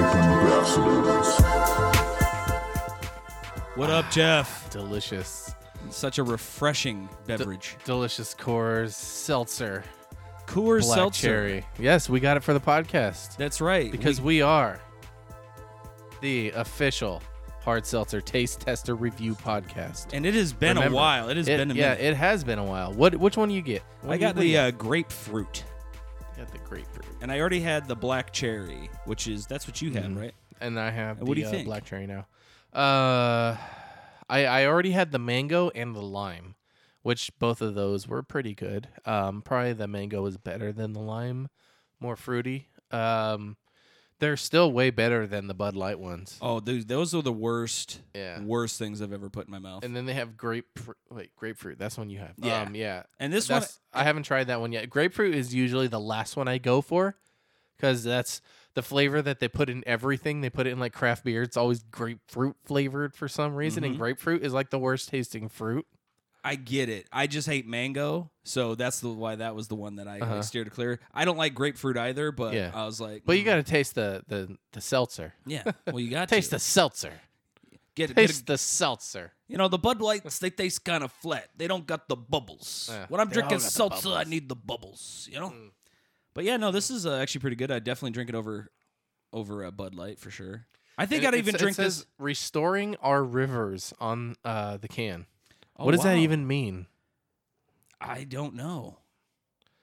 ambassadors. What up, Jeff? Delicious. Such a refreshing beverage. Delicious Coors Seltzer. Coors Black Seltzer. Cherry. Yes, we got it for the podcast. That's right. Because we, we are the official Hard Seltzer Taste Tester Review podcast. and it has been Remember, a while. It has It- been a yeah, minute. it has been a while. What? Which one do you get? What I got the uh, grapefruit, Got the grapefruit, and I already had the black cherry, which is that's what you had, Mhm. right? and I have the what do you uh, think? black cherry now. Uh, I I already had the mango and the lime, which both of those were pretty good. Um, probably the mango was better than the lime, more fruity. Um, they're still way better than the Bud Light ones. Oh, dude, those are the worst, Yeah. worst things I've ever put in my mouth. And then they have grapefruit. Wait, grapefruit. That's one you have. Yeah. Um, yeah. And this one, That's, I haven't tried that one yet. Grapefruit is usually the last one I go for, because that's the flavor that they put in everything. They put it in like craft beer. It's always grapefruit flavored for some reason, and grapefruit is like the worst tasting fruit. I get it. I just hate mango, so that's the why that was the one that I Uh-huh. steered clear. I don't like grapefruit either, but Yeah. I was like, But you mm, got to taste the the the seltzer. yeah. Well, you got to Taste to. the seltzer. get, get Taste a, the seltzer. You know, the Bud Lights, they taste kind of flat. They don't got the bubbles. Yeah, when I'm drinking don't got the seltzer, I need the bubbles, you know? Mm. But yeah, no, this is uh, actually pretty good. I'd definitely drink it over over a Bud Light for sure. I think It- I'd it even it drink says this. Restoring our rivers on uh, the can. Oh, what does that even mean? I don't know.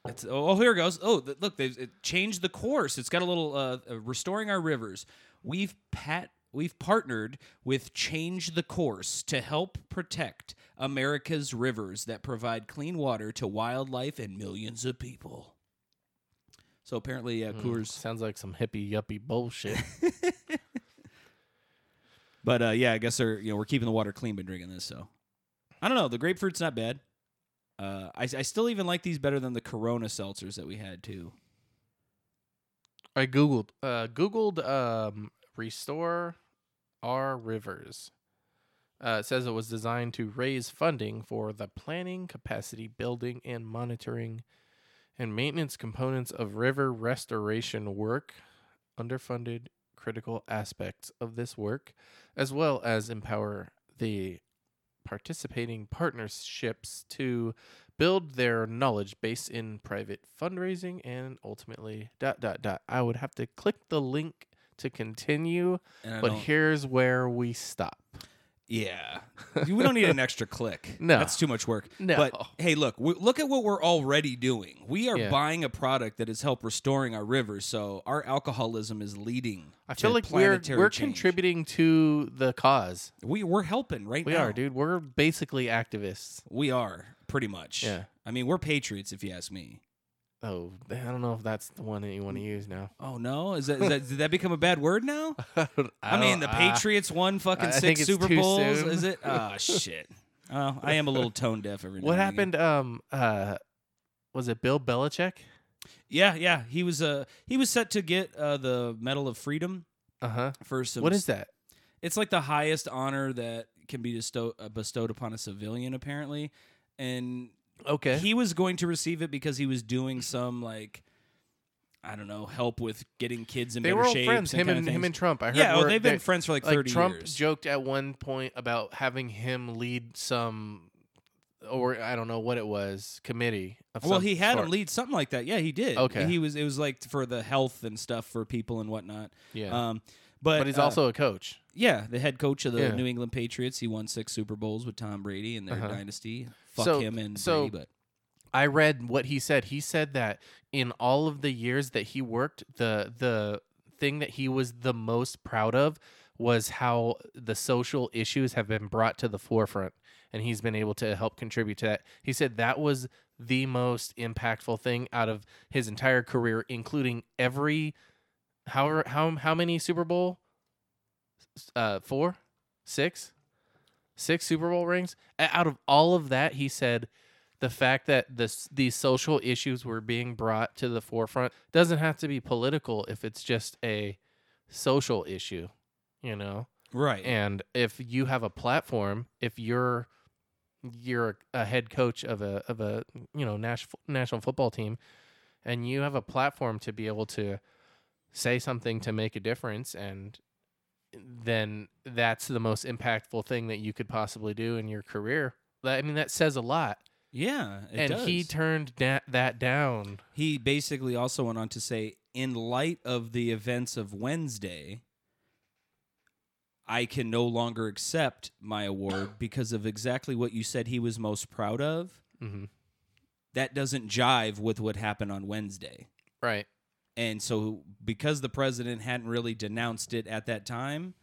It's, oh, oh, here it goes. Oh, th- look, they've it changed the course. It's got a little uh, uh, restoring our rivers. We've pat we've partnered with Change the Course to help protect America's rivers that provide clean water to wildlife and millions of people. So apparently, uh, Mm, Coors. sounds like some hippie yuppie bullshit. But uh, yeah, I guess they're you know we're keeping the water clean by drinking this. So I don't know. The grapefruit's not bad. Uh, I I still even like these better than the Corona seltzers that we had too. I googled uh googled um restore our rivers. Uh, it says it was designed to raise funding for the planning, capacity building, and monitoring and maintenance components of river restoration work, underfunded critical aspects of this work, as well as empower the participating partnerships to build their knowledge base in private fundraising and ultimately dot dot dot. I would have to click the link to continue, but don't- here's where we stop. Yeah, we don't need an extra click. No. that's too much work. No. But hey, look, we, look at what we're already doing. We are Yeah. buying a product that has helped restoring our rivers. So our alcoholism is leading. I to feel like we're we're change. contributing to the cause. We we're helping right We now. are, dude. We're basically activists. We are pretty much. Yeah. I mean, we're patriots if you ask me. Oh, I don't know if that's the one that you want to use now. Oh no, is that, is that did that become a bad word now? I, I, mean, the Patriots won fucking I six Super Bowls. Is it? Oh shit. Oh, I am a little tone deaf every now what and again. happened? Um, uh, was it Bill Belichick? Yeah, yeah. He was uh he was set to get uh the Medal of Freedom Uh huh. for some. What is that? It's like the highest honor that can be bestow, uh, bestowed upon a civilian, apparently. And Okay. he was going to receive it because he was doing some like. I don't know, help with getting kids in they better were old shape. friends. Him and him and Trump. I heard. yeah, oh, they've they- been friends for like like thirty Trump years. joked at one point about having him lead some, or I don't know what it was, committee. Well, he had sort. him lead something like that. Yeah, he did. Okay. he was. It was like for the health and stuff for people and whatnot. Yeah, Um, but but he's uh, also a coach. yeah the head coach of the Yeah. New England Patriots. He won six Super Bowls with Tom Brady in their Uh-huh. dynasty. Fuck So- him and so- Brady, but I read what he said. He said that in all of the years that he worked, the the thing that he was the most proud of was how the social issues have been brought to the forefront and he's been able to help contribute to that. He said that was the most impactful thing out of his entire career including every how how how many Super Bowl uh 4 6 6 Super Bowl rings out of all of that he said the fact that this these social issues were being brought to the forefront doesn't have to be political if it's just a social issue, you know. right. And if you have a platform, if you're you're a head coach of a of a you know national national football team, and you have a platform to be able to say something to make a difference and then that's the most impactful thing that you could possibly do in your career. I mean that says a lot. Yeah, it and does. he turned da- that down. He basically also went on to say, in light of the events of Wednesday, I can no longer accept my award because of exactly what you said he was most proud of. hmm That doesn't jive with what happened on Wednesday. Right. And so, because the president hadn't really denounced it at that time,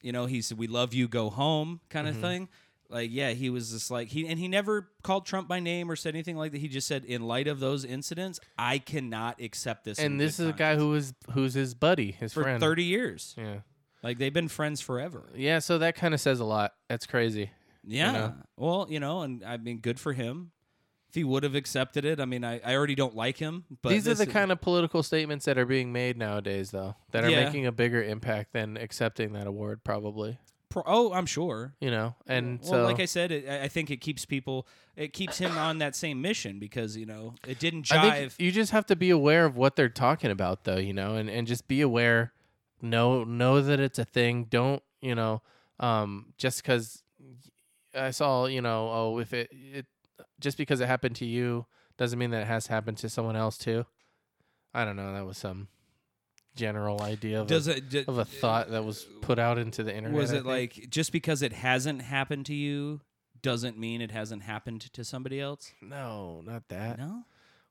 you know, he said, "We love you, go home," kind of Mhm. thing. Like, yeah, he was just like he, and he never called Trump by name or said anything like that. He just said, "In light of those incidents, I cannot accept this." And this is a guy conscience." who was who's his buddy, his friend for friend. thirty years, Yeah. like they've been friends forever. Yeah, so that kind of says a lot. That's crazy. Yeah. know? Well, you know, and I mean, good for him. If he would have accepted it, I mean, I, I already don't like him, but These are the is- kind of political statements that are being made nowadays, though, that are Yeah. making a bigger impact than accepting that award, probably. Pro- oh, I'm sure. You know, and well, so like I said, it, I I think it keeps people, it keeps him on that same mission because you know it didn't I jive. think you just have to be aware of what they're talking about, though. You know, and and just be aware. Know know that it's a thing. Don't you know? Um, just because I saw, you know, oh, if it it just because it happened to you doesn't mean that it has happened to someone else too. I don't know. That was some general idea of Does a, it? d- of a thought that was put out into the internet. was it like just because it hasn't happened to you doesn't mean it hasn't happened to somebody else? no, not that. No.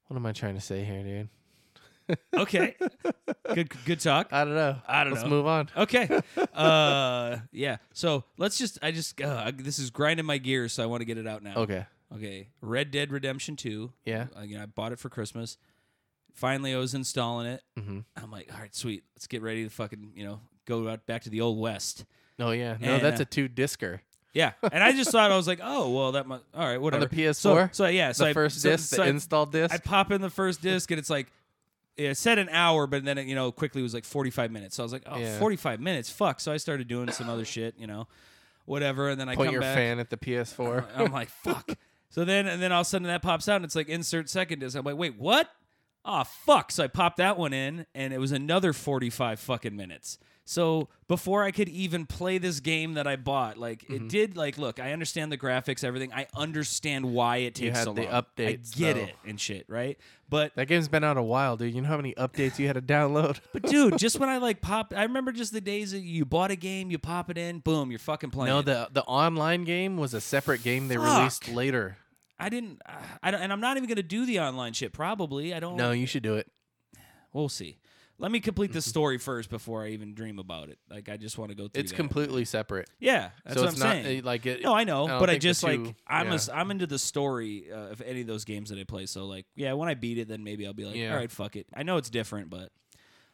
What am I trying to say here, dude? Okay. good. Good talk. I don't know. I don't know. Let's move on. Okay. Uh, yeah. So let's just. I just. Uh, this is grinding my gears, so I want to get it out now. Okay. Okay. Red Dead Redemption Two. Yeah. Uh, you know, I bought it for Christmas. Finally, I was installing it. Mm-hmm. I'm like, all right, sweet. Let's get ready to fucking, you know, go out back to the old west. Oh yeah. No, And, that's uh, a two discer. Yeah, and I just thought I was like, oh well, that must all right, whatever. the PS4? So, so yeah, so the I, first so, disc, so the I, install disc. I pop in the first disc, and it's like it said an hour, but then it, you know quickly was like 45 minutes. So I was like, oh, Yeah. 45 minutes, fuck. So I started doing some other shit, you know, whatever, and then I Point come your back. fan at the PS4. I'm like, fuck. So then, and then all of a sudden that pops out, and it's like insert second disc. I'm like, wait, what? Oh fuck! So I popped that one in, and it was another 45 fucking minutes. So before I could even play this game that I bought, like Mm-hmm. it did, like look, I understand the graphics, everything. I understand why it takes You had so the long. updates, I get though. it and shit, right? But that game's been out a while, dude. You know how many updates you had to download? but dude, just when I like pop, I remember just the days that you bought a game, you pop it in, boom, you're fucking playing. no, the the online game was a separate game they Fuck. released later. I didn't. I don't, and I'm not even gonna do the online shit. Probably, I don't. No, you should do it. We'll see. Let me complete the story first before I even dream about it. Like I just want to go through. It's that. completely separate. Yeah, that's so what it's I'm not saying. uh, like it. no, I know, I but I just like I'm a yeah. s I'm into the story uh, of any of those games that I play. So like, yeah, when I beat it, then maybe I'll be like, Yeah. all right, fuck it. I know it's different, but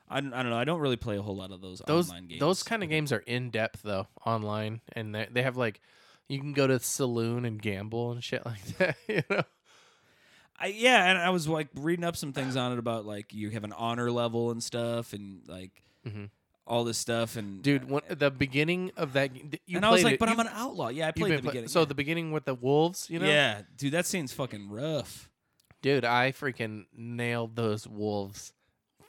I don't, I don't know. I don't really play a whole lot of those, those online games. those kind of games are in depth though online, and they they have like you can go to the saloon and gamble and shit like that. You know. I, yeah, and I was like reading up some things on it about like you have an honor level and stuff, and like Mhm. all this stuff, and Dude, when, the beginning of that, you and I was like, it- but you- I'm an outlaw. Yeah, I played the play- beginning. So yeah. the beginning with the wolves, you know? yeah, dude, that scene's fucking rough. Dude, I freaking nailed those wolves.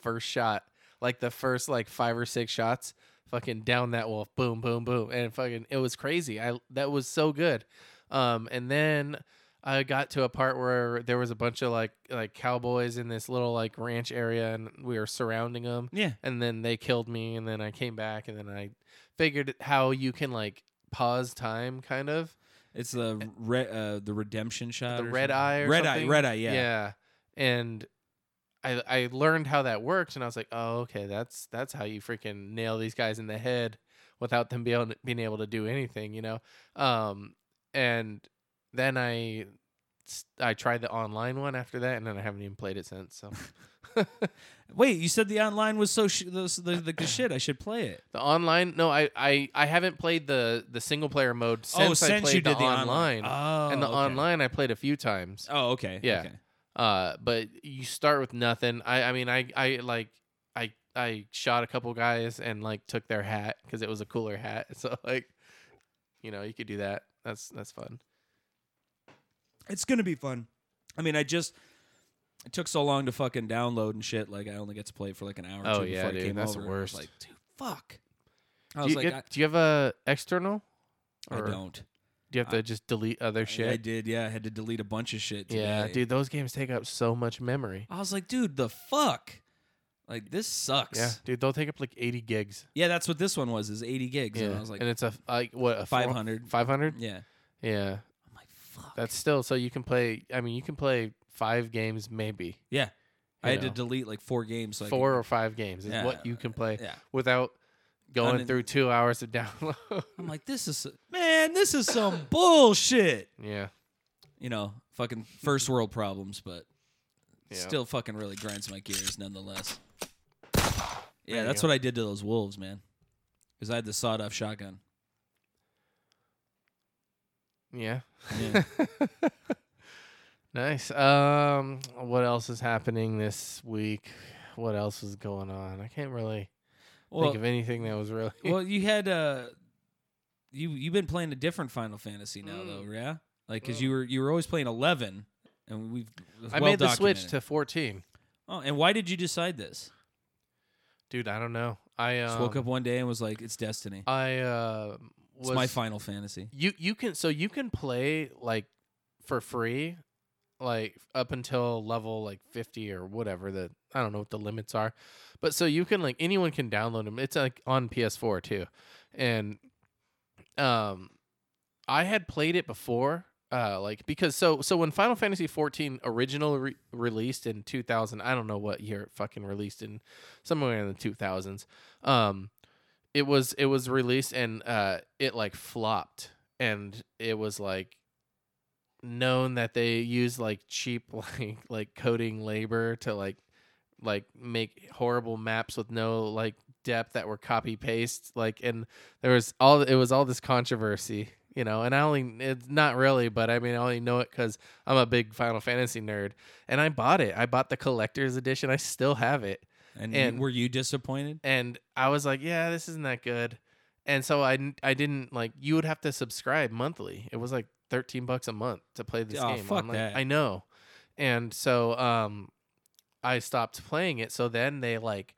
First shot. Like the first like five or six shots, fucking down that wolf. Boom, boom, boom. And fucking it was crazy. I that was so good. Um and then I got to a part where there was a bunch of like like cowboys in this little like ranch area and we were surrounding them Yeah, and then they killed me and then I came back and then I figured how you can like pause time kind of it's the red, uh, the redemption shot, the red something. eye red something. eye, red eye. Yeah, Yeah. And I I learned how that works, and I was like, "Oh, okay, that's that's how you freaking nail these guys in the head without them being being able to do anything, you know?" Um and then I I tried the online one after that and then I haven't even played it since. So Wait, you said the online was so sh- the, the, the, shit. I should play it. the online no, I I I haven't played the the single player mode since oh, I since played you did the, the online. Oh, and the okay. online I played a few times. Oh, okay. Yeah. okay. Uh, but you start with nothing. I, I mean, I, I like, I, I shot a couple guys and like took their hat because it was a cooler hat. So like, you know, you could do that. That's that's fun. It's gonna be fun. I mean, I just it took so long to fucking download and shit. Like I only get to play it for like an hour. Or Oh, two yeah, before dude, came that's the over. I was worst. like, dude, fuck. I Do was you, like, get- do you have a external? I, I Or don't. Do you have to just delete other I- shit? I did. Yeah, I had to delete a bunch of shit. yeah, dude, those games take up so much memory. I was like, dude, the fuck. Like this sucks. Yeah, dude, they'll take up like 80 gigs. Yeah, that's what this one was. Is 80 gigs. Yeah, And I was like, and it's a like what a 500. 500? yeah. Yeah, fuck. that's still so you can play. I mean, you can play five games maybe. yeah. I you had to delete like four games. So I Four or five games is Yeah, what you can play yeah. without going Unin- through two hours of download. I'm like, this is man, this is some bullshit. yeah, You know, fucking first world problems, but yeah. still fucking really grinds my gears nonetheless. Yeah, that's go. what I did to those wolves, man. Because I had the sawed off shotgun. Yeah. Yeah. nice. Um, what else is happening this week? What else is going on? I can't really well, think of anything that was really. well, you had uh, you you've been playing a different Final Fantasy now, though, yeah? Like, because you were you were always playing eleven, and we've I well made the switch to 14. Oh, and why did you decide this? Dude, I don't know. I um, Just woke up one day and was like, "It's destiny. I uh, was It's my Final Fantasy." you you can so you can play like for free like up until level like 50 or whatever the I don't know what the limits are. But so you can like anyone can download them. It's like on PS4 too. And um I had played it before uh like because so so when Final Fantasy 14 original re- released in 2000 I don't know what year it fucking released in somewhere in the 2000s um it was it was released and uh it like flopped and it was like known that they use like cheap like like coding labor to like like make horrible maps with no like depth that were copy paste like and there was all it was all this controversy you know and i only it's not really but i mean i only know it because i'm a big final fantasy nerd and i bought it. I bought the collector's edition. I still have it And, And- were you disappointed? and I was like, yeah, this isn't that good. And so I, I didn't like you would have to subscribe monthly. It was like 13 bucks a month to play this Oh, game. fuck online. that. I know. And so um I stopped playing it. So then they like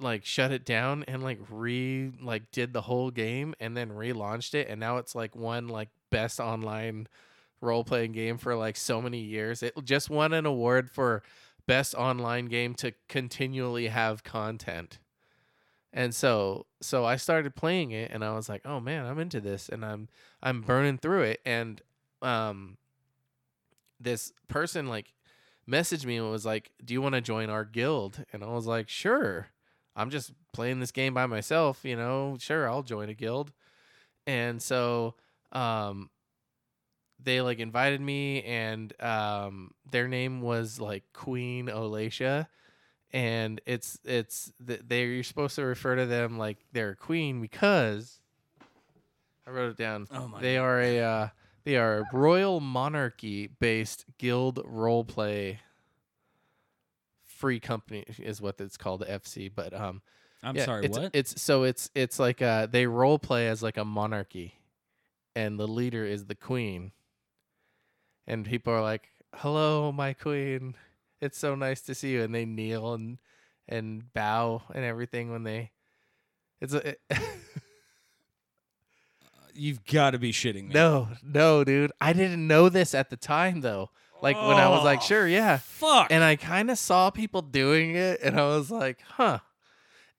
like shut it down and like re like did the whole game and then relaunched it and now it's like one like best online role playing game for like so many years. It just won an award for best online game to continually have content. And so so I started playing it and I was like, "Oh man, I'm into this." And I'm I'm burning through it and um this person like messaged me and was like, "Do you want to join our guild?" And I was like, "Sure." I'm just playing this game by myself, you know. Sure, I'll join a guild. And so um they like invited me and um their name was like Queen Olacia and it's it's th- they're you're supposed to refer to them like they're a queen because I wrote it down. Oh my They are a uh, they are a royal monarchy based guild role play free company is what it's called FC but um I'm yeah, sorry. it's, what? It's so it's it's like uh they role play as like a monarchy, and the leader is the queen. And people are like, "Hello, my queen. It's so nice to see you." And they kneel and and bow and everything when they. It's a it- You've got to be shitting me. no, no, dude. I didn't know this at the time though. Like when I was like, Oh, "Sure, yeah," Fuck. and I kind of saw people doing it, and I was like, "Huh."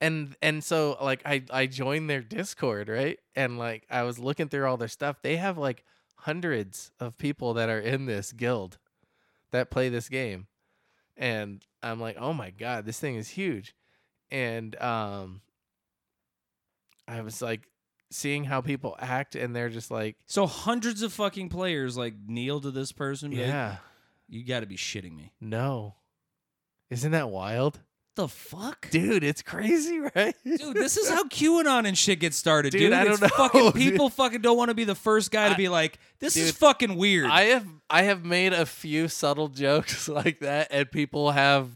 And and so like I I joined their Discord right, and like I was looking through all their stuff. They have like hundreds of people that are in this guild that play this game, and I'm like, "Oh my god, this thing is huge," and um, I was like seeing how people act, and they're just like, so hundreds of fucking players like kneel to this person. be like, "Yeah, you got to be shitting me. no." Isn't that wild? The fuck, Dude, it's crazy, right? Dude, this is how QAnon and shit gets started, dude. Dude, I don't know, Fucking dude. people fucking don't want to be the first guy to be like, this is fucking weird. I have I have made a few subtle jokes like that, and people have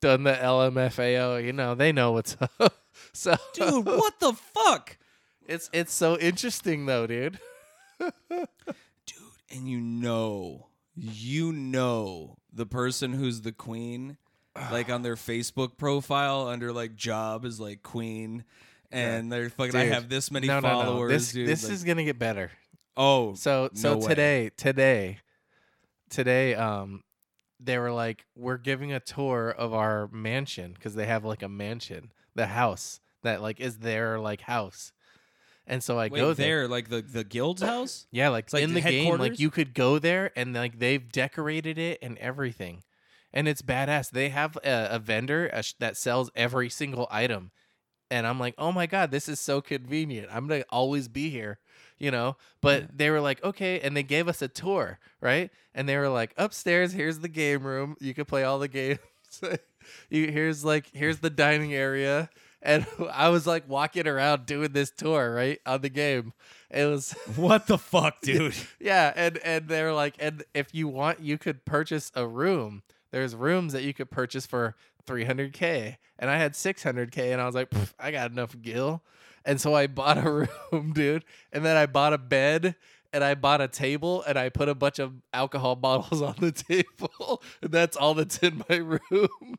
done the LMFAO. You know, they know what's up. So, dude, what the fuck, It's it's so interesting though, dude. dude? And you know, you know the person who's the queen, like on their Facebook profile under like job is like queen, and they're fucking. I Dude, have this many no, no, no. followers, This dude. this like- is gonna get better. oh So so No way. today today today um they were like we're giving a tour of our mansion because they have like a mansion, the house that like is their like house. And so I wait go there, like the the guild's house. Yeah, like, It's like in the the game, like headquarters? you could go there and like they've decorated it and everything, and it's badass. They have a, a vendor uh, sh- that sells every single item, and I'm like, oh my god, this is so convenient. I'm gonna always be here, you know. But they were like, okay, and they gave us a tour, right? And they were like, upstairs, here's the game room. You can play all the games. you here's like here's the dining area. And I was like walking around doing this tour, right, on the game. It was What the fuck, dude? yeah, and and they're like, and if you want, you could purchase a room. There's rooms that you could purchase for 300k, and I had 600k, and I was like, I got enough gil, and so I bought a room, dude, and then I bought a bed. And I bought a table and I put a bunch of alcohol bottles on the table. And that's all that's in my room.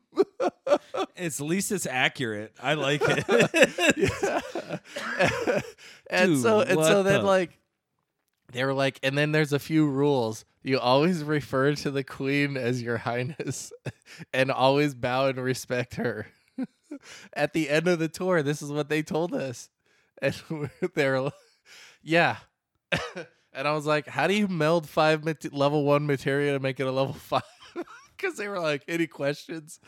It's at least it's accurate. I like it. and so and so then the- like they were like and then there's a few rules. You always refer to the queen as your highness and always bow and respect her. At the end of the tour this is what they told us. And they're like, yeah. And i was like how do you meld five mat- level one materia to make it a level five? Because they were like any questions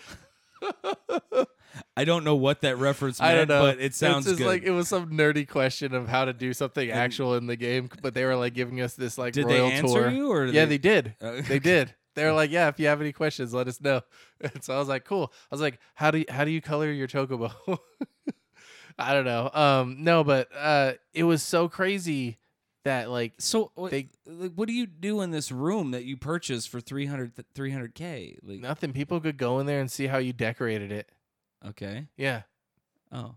I don't know what that reference meant, I don't know, but it sounds it's just good. like it was some nerdy question of how to do something actual in the game, but they were like giving us this like Did royal they answer tour. you, or yeah, they- they did. Uh, They did. They were like, "Yeah, if you have any questions, let us know." And so I was like, "Cool." I was like, "How do you, how do you color your chocobo?" I don't know. Um, no, but uh, it was so crazy that like So They- like, what do you do in this room that you purchased for 300 300k? Like nothing. People could go in there and see how you decorated it. Okay. Yeah, Oh.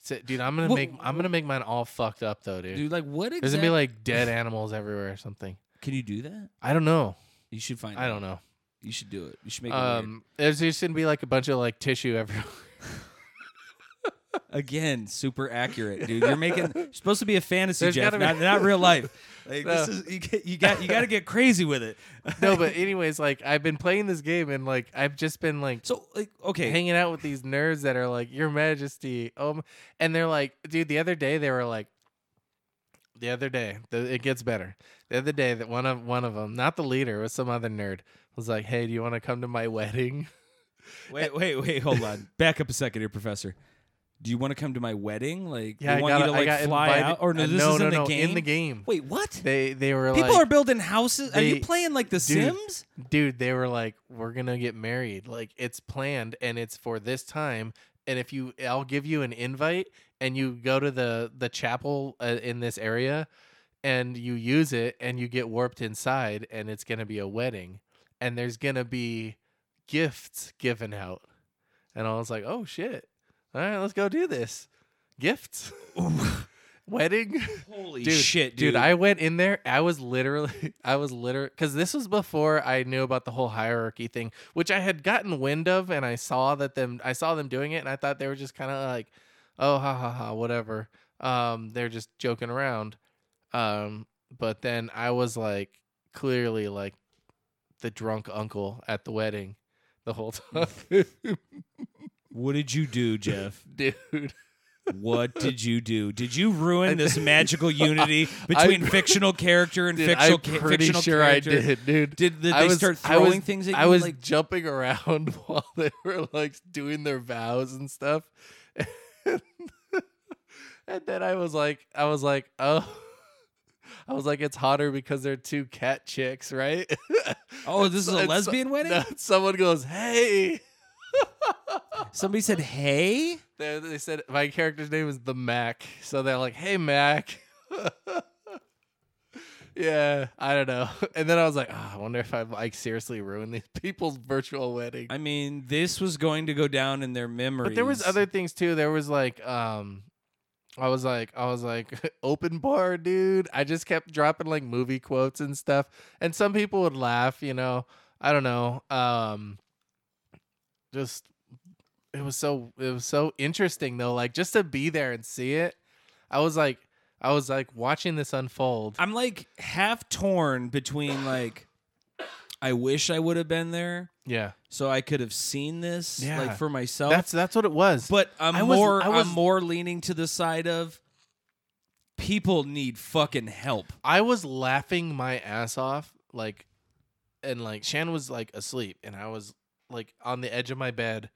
So, dude, I'm gonna make I'm gonna make mine all fucked up though, dude. Dude, like what exactly There's gonna be like dead animals everywhere or something. Can you do that? I don't know. You should find I out. don't know. You should do it. You should make it weird. Um, there's just gonna be like a bunch of like tissue everywhere. Again, super accurate, dude. You're making you're supposed to be a fantasy, There's Jeff, gotta be- not, not real life. Like No. this is you get you got you got to get crazy with it. no, but anyways, like I've been playing this game and like I've just been like so like okay, hanging out with these nerds that are like, Your Majesty, um, and they're like, dude. The other day they were like, the other day the, it gets better. The other day that one of one of them, not the leader, was some other nerd, was like, Hey, do you want to come to my wedding? wait, wait, wait, hold on. Back up a second here, Professor. Do you want to come to my wedding? Like, Yeah, I want got you to like I fly invited. out, or no? uh, This no, is no, in the no, game. in the game. Wait, what? They they were People like, are building houses. are you playing like The Dude. Sims? dude they were like we're gonna get married like it's planned and it's for this time and if you i'll give you an invite and you go to the the chapel uh, in this area and you use it and you get warped inside and it's gonna be a wedding and there's gonna be gifts given out and i was like oh shit all right let's go do this gifts wedding Holy dude, shit, dude, I went in there. I was literally, I was literally, because this was before I knew about the whole hierarchy thing, which I had gotten wind of, and I saw that them, I saw them doing it, and I thought they were just kind of like, oh, ha ha ha, whatever. Um, they're just joking around. Um, but then I was like, clearly like the drunk uncle at the wedding the whole time, What did you do, Jeff? dude. What did you do? Did you ruin this magical unity between fictional character and Dude, fictional, I'm pretty fictional sure character? I did, dude. Did, did I they was- start I was- throwing things at you? I was like, jumping around while they were like doing their vows and stuff. and then I was like, I was like, oh, I was like, it's hotter because they're two cat chicks, right? oh, this is a And so- lesbian wedding? no, someone goes, hey. Somebody said, hey? They, they said my character's name is the Mac, so they're like, "Hey Mac." yeah, I don't know. And then I was like, oh, I wonder if I've like seriously ruined these people's virtual wedding. I mean, this was going to go down in their memory. But there was other things too. There was like um I was like, I was like, open bar, dude. I just kept dropping like movie quotes and stuff, and some people would laugh. You know, I don't know. Um, just it was so it was so interesting though. Like just to be there and see it, I was like, I was like watching this unfold. I'm like half torn between like I wish I would have been there Yeah, so I could have seen this Yeah. like for myself. that's that's what it was. but I'm I was- more I was- I'm more leaning to the side of people need fucking help. I was laughing my ass off, like, and like Shan was like asleep, and I was like on the edge of my bed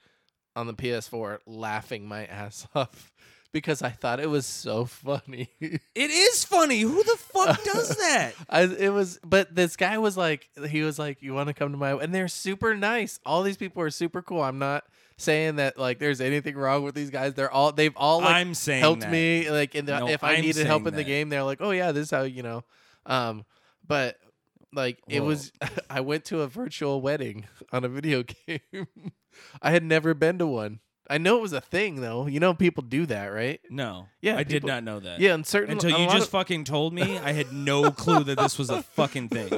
on the PS4, laughing my ass off because I thought it was so funny. It is funny. Who the fuck does that? I, it was, but this guy was like, he was like, "You want to come to my?" And they're super nice. All these people are super cool. I'm not saying that like there's anything wrong with these guys. They're all they've all like I'm saying helped that. me like in the, No, if I I'm needed help in the game they're like oh yeah this is how you know um but like it was i went to a virtual wedding on a video game i had never been to one i know it was a thing though you know people do that right No. Yeah, I did not know that. yeah and certain Until you just of- fucking told me, I had no clue that this was a fucking thing.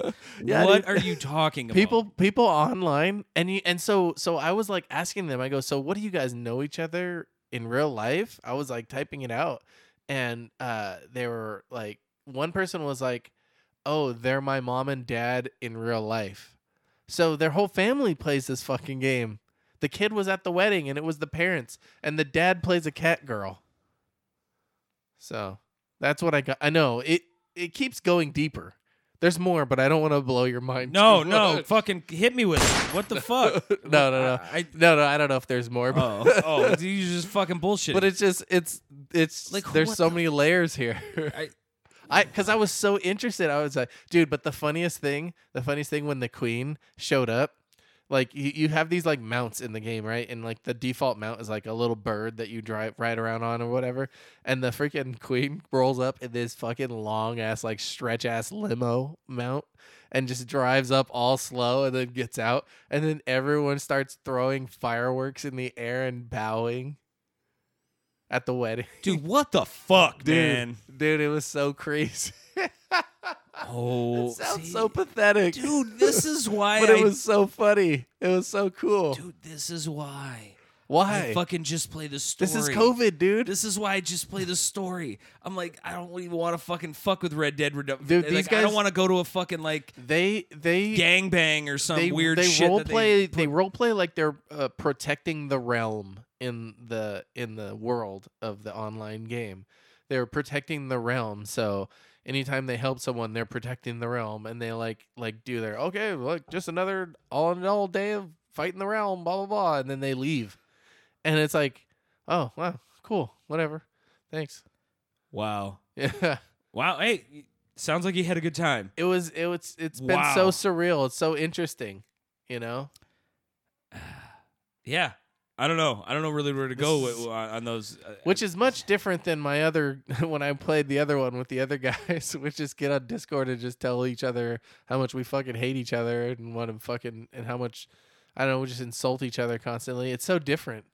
Yeah, what are you talking about? people people online and you and so so i was like asking them i go so what do you guys know each other in real life i was like typing it out and uh they were like one person was like oh they're my mom and dad in real life so their whole family plays this fucking game the kid was at the wedding and it was the parents and the dad plays a cat girl so that's what i got i know it it keeps going deeper there's more but i don't want to blow your mind No, too no, much. fuck. Hit me with it. What the fuck? no, no, no, I, no, no. I don't know if there's more, but, oh, oh, you just fucking bullshit. but it's just it's it's Like, there's so the- many layers here. I- I because I was so interested. I was like, dude. But the funniest thing, the funniest thing when the queen showed up, like you, you have these like mounts in the game, right? And like the default mount is like a little bird that you drive ride around on or whatever. And the freaking queen rolls up in this fucking long ass like stretch ass limo mount and just drives up all slow and then gets out. And then everyone starts throwing fireworks in the air and bowing at the wedding. dude, what the fuck, Dude, man? dude, it was so crazy. Oh, it sounds see, so pathetic. dude. This is why. but I, it was so funny. It was so cool. dude. This is why. Why? I fucking just play the story. this is COVID, dude. This is why I just play the story. I'm like, I don't even want to fucking fuck with Red Dead Redemption. Dude, like, these I guys- don't want to go to a fucking like they they gangbang or some they weird they shit. role play They, they, role play like they're uh, protecting the realm in the in the world of the online game. They're protecting the realm. So anytime they help someone, they're protecting the realm, and they like like do their okay, look, just another all in all day of fighting the realm, blah blah blah, and then they leave, and it's like, oh wow, cool, whatever, thanks. wow, Yeah. wow. Hey, sounds like you had a good time. it was it was it's been so surreal it's so interesting you know Yeah. I don't know. I don't know really where to go with, on, on those. Uh, which is much different than my other when i played the other one with the other guys which is get on discord and just tell each other how much we fucking hate each other and want to fucking and how much i don't know we just insult each other constantly it's so different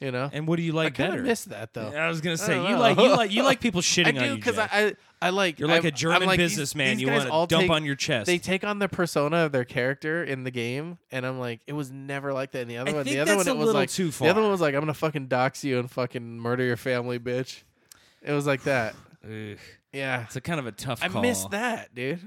you know and what do you like of better? miss that though I was gonna say you know. like you like you like people I shitting on do you. because I, I I like You're like a German like, businessman. you want to dump take- on your chest. They take on the persona of their character in the game, and I'm like, it was never like that in the other I one. the other one, it was like too the other one was like, I'm gonna fucking dox you and fucking murder your family, bitch. It was like that. Yeah, It's a kind of a tough I call. miss that, dude.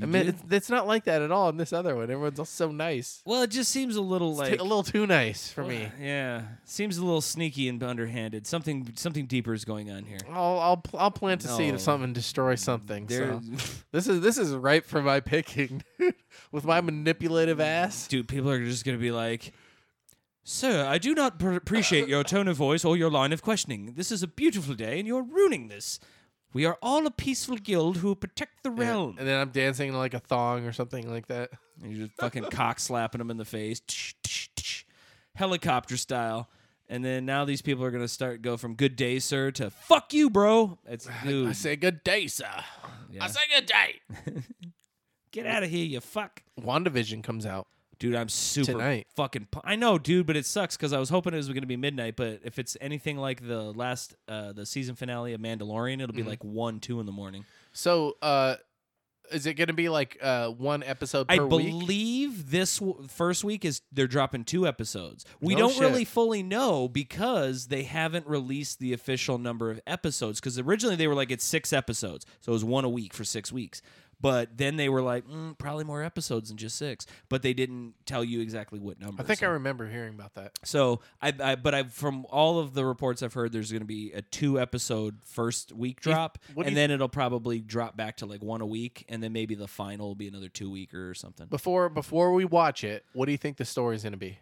You I mean, do? it's, it's not like that at all in this other one. Everyone's all so nice. well, it just seems a little It's like t- a little too nice for me. Yeah, seems a little sneaky and underhanded. Something something deeper is going on here. I'll I'll pl- I'll plant a seed No. of something and destroy something. There, So this is this is ripe for my picking, with my manipulative ass. dude, people are just gonna be like, "Sir, I do not pr- appreciate your tone of voice or your line of questioning. This is a beautiful day, and you're ruining this. We are all a peaceful guild who protect the Yeah. realm." And then I'm dancing like a thong or something like that. And you're just fucking cock slapping them in the face, tsh, tsh, tsh, helicopter style. And then now these people are gonna start go from "Good day, sir" to "Fuck you, bro." It's dude, I say good day, sir. yeah. I say good day. get out of here, you fuck. WandaVision comes out. Dude, I'm super Tonight. fucking. pu- I know, dude, but it sucks because I was hoping it was going to be midnight. But if it's anything like the last, uh, the season finale of Mandalorian, it'll be Mhm. like one, two in the morning. So, uh, is it going to be like uh one episode per I week? believe this w- first week is they're dropping two episodes. We No don't shit. really fully know because they haven't released the official number of episodes. Because originally they were like it's six episodes, so it was one a week for six weeks. But then they were like mm, probably more episodes than just six. But they didn't tell you exactly what number. I think I remember hearing about that. So I, I but I from all of the reports I've heard, there's going to be a two episode first week drop, what do and you- then it'll probably drop back to like one a week, and then maybe the final will be another two weeker or something. Before before we watch it, what do you think the story's going to be?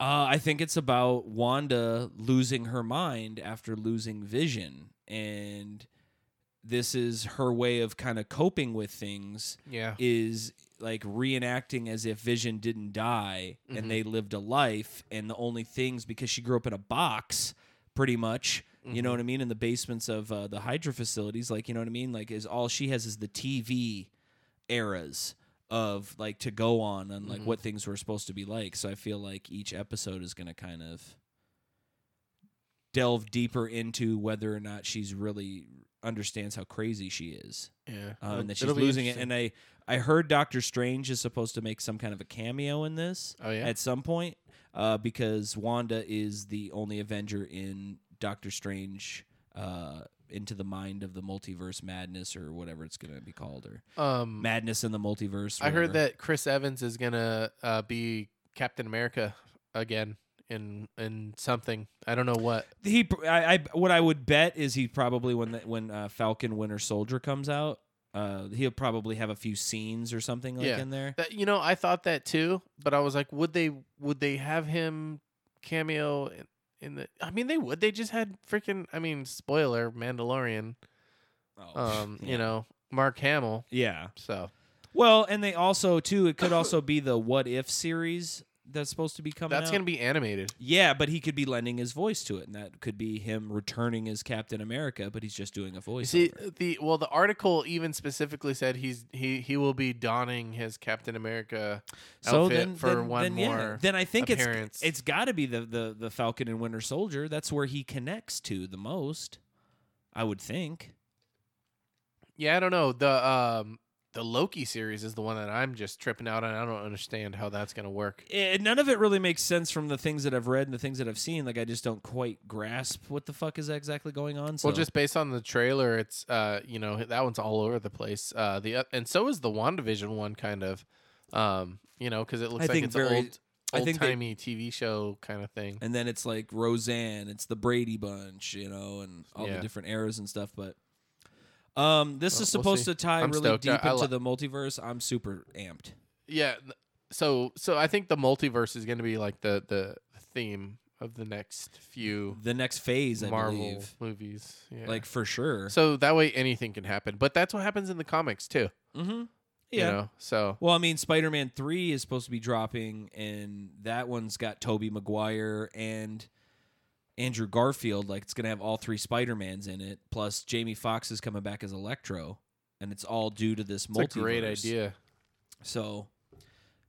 Uh, I think it's about Wanda losing her mind after losing Vision, and this is her way of kind of coping with things. Yeah. Is like reenacting as if Vision didn't die Mhm. and they lived a life, and the only things because she grew up in a box, pretty much. You know Mhm. what I mean? In the basements of uh, the Hydra facilities, like you know what I mean? Like is all she has is the TV eras of like to go on and like Mhm. what things were supposed to be like. So I feel like each episode is going to kind of delve deeper into whether or not she's really understands how crazy she is Yeah. uh, and that she's losing it. And I I heard Doctor Strange is supposed to make some kind of a cameo in this oh yeah. at some point uh, because Wanda is the only Avenger in Doctor Strange uh, into the mind of the multiverse madness or whatever it's going to be called or um madness in the multiverse. I heard that Chris Evans is going to uh, be Captain America again in in something. I don't know what. he I, I what I would bet is he probably when the, when uh, Falcon Winter Soldier comes out. Uh, he'll probably have a few scenes or something like Yeah. in there. That, you know, I thought that too, but I was like, would they would they have him cameo in, in the? I mean, they would. They just had freaking. I mean, spoiler: Mandalorian. Oh, Um, yeah. you know, Mark Hamill. yeah. So Well, and they also too. It could also be the What If series that's supposed to be coming. that's out. gonna be animated. Yeah, but he could be lending his voice to it, and that could be him returning as Captain America, but he's just doing a voice. see, the well, the article even specifically said he's he he will be donning his Captain America so outfit then, for then, one then, yeah. more Then I think appearance. it's it's got to be the, the the Falcon and Winter Soldier. That's where he connects to the most. I would think. Yeah, I don't know. The um the Loki series is the one that I'm just tripping out on. I don't understand how that's gonna work. It, none of it really makes sense from the things that I've read and the things that I've seen. Like I just don't quite grasp what the fuck is exactly going on. So Well, just based on the trailer, it's uh you know that one's all over the place. Uh, the oth- and so is the Wandavision one, kind of. Um, you know, because it looks I like it's very- an old old timey TV show kind of thing. and then it's like Roseanne, it's the Brady Bunch, you know, and all Yeah. the different eras and stuff. But um, this Well, is we'll supposed see. to tie I'm really stoked. deep I- I into li- the multiverse. I'm super amped. Yeah. th- So so I think the multiverse is going to be like the the theme of the next few The next phase, I Marvel believe, movies. Yeah. like for sure. so that way anything can happen. But that's what happens in the comics too. mm-hmm. You Yeah. know. So Well, I mean, Spider Man 3 is supposed to be dropping, and that one's got Tobey Maguire and Andrew Garfield. Like, it's going to have all three Spider Mans in it. Plus, Jamie Foxx is coming back as Electro, and it's all due to this it's multiverse. a great idea. So,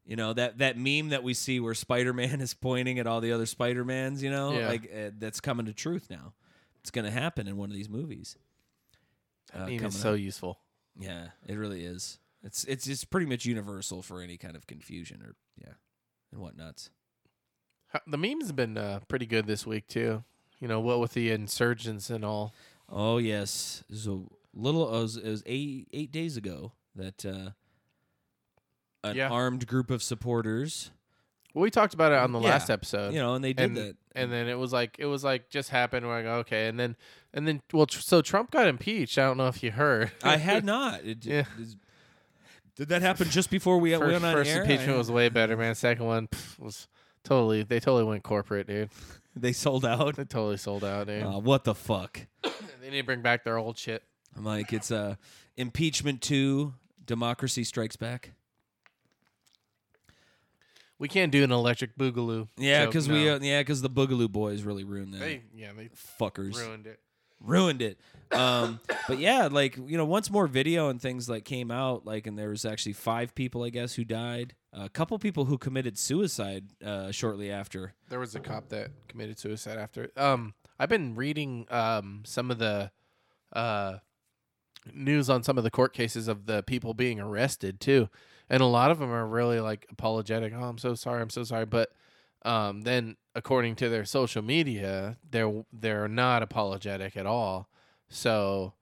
you know, that, that meme that we see where Spider Man is pointing at all the other Spider Mans, you know, Yeah. like uh, that's coming to truth now. It's going to happen in one of these movies. That uh, meme is so up. useful. Yeah, it really is. It's it's it's pretty much universal for any kind of confusion or yeah, and whatnots. Ho- The memes have been uh, pretty good this week too. You know what with the insurgents and all. Oh yes, it was a little. It was, it was eight eight days ago that uh, an Yeah. armed group of supporters, Well, we talked about it on the Yeah. last episode. you know, and they did and, that. and then it was like it was like just happened. We're like okay, and then and then well, tr- so Trump got impeached. I don't know if you heard. I had not. It, Yeah. is- did that happen just before we first, went on first air? impeachment was way better, man. Second one pff, was totally they totally went corporate, dude. they sold out. They totally sold out, dude. Uh, what the fuck? they need to bring back their old shit. I'm like, it's uh, impeachment two. Democracy strikes back. We can't do an electric boogaloo. Yeah, joke because we now. uh, yeah because the Boogaloo Boys really ruined that. they yeah they fuckers. ruined it. Ruined it. Um, but yeah, like you know, once more video and things like came out, like, and there was actually five people, I guess, who died. A couple people who committed suicide uh, shortly after. There was a cop that committed suicide after. Um, I've been reading um some of the uh news on some of the court cases of the people being arrested too, and a lot of them are really like apologetic. Oh, I'm so sorry. I'm so sorry. But um, then according to their social media, they're they're not apologetic at all. So,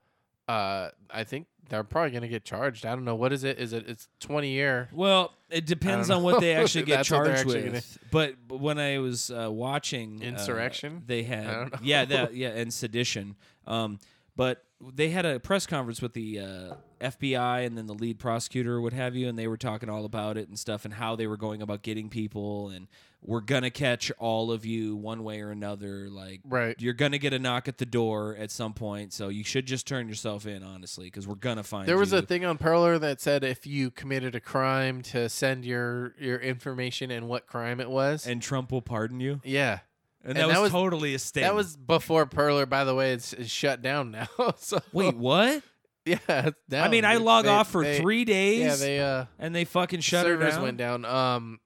uh, I think they're probably gonna get charged. I don't know what is it. Is it it's twenty year? Well, it depends on what they actually get That's what they're charged actually with. But, but when I was uh, watching uh, Insurrection? they had I don't know. yeah, that yeah, and sedition. Um, but they had a press conference with the uh, FBI and then the lead prosecutor, or what have you, and they were talking all about it and stuff and how they were going about getting people and we're gonna catch all of you one way or another. Like Right. you're gonna get a knock at the door at some point, so you should just turn yourself in, honestly, because we're gonna find. There was you. a thing on Parler that said if you committed a crime to send your your information and what crime it was. and Trump will pardon you. yeah. And, And that, that was, was- totally a sting. That was before Parler, by the way, it's, it's shut down now. so wait, what? yeah. I mean, I log they- off for they- three days, Yeah, they uh and they fucking shut her servers down. went down. Um,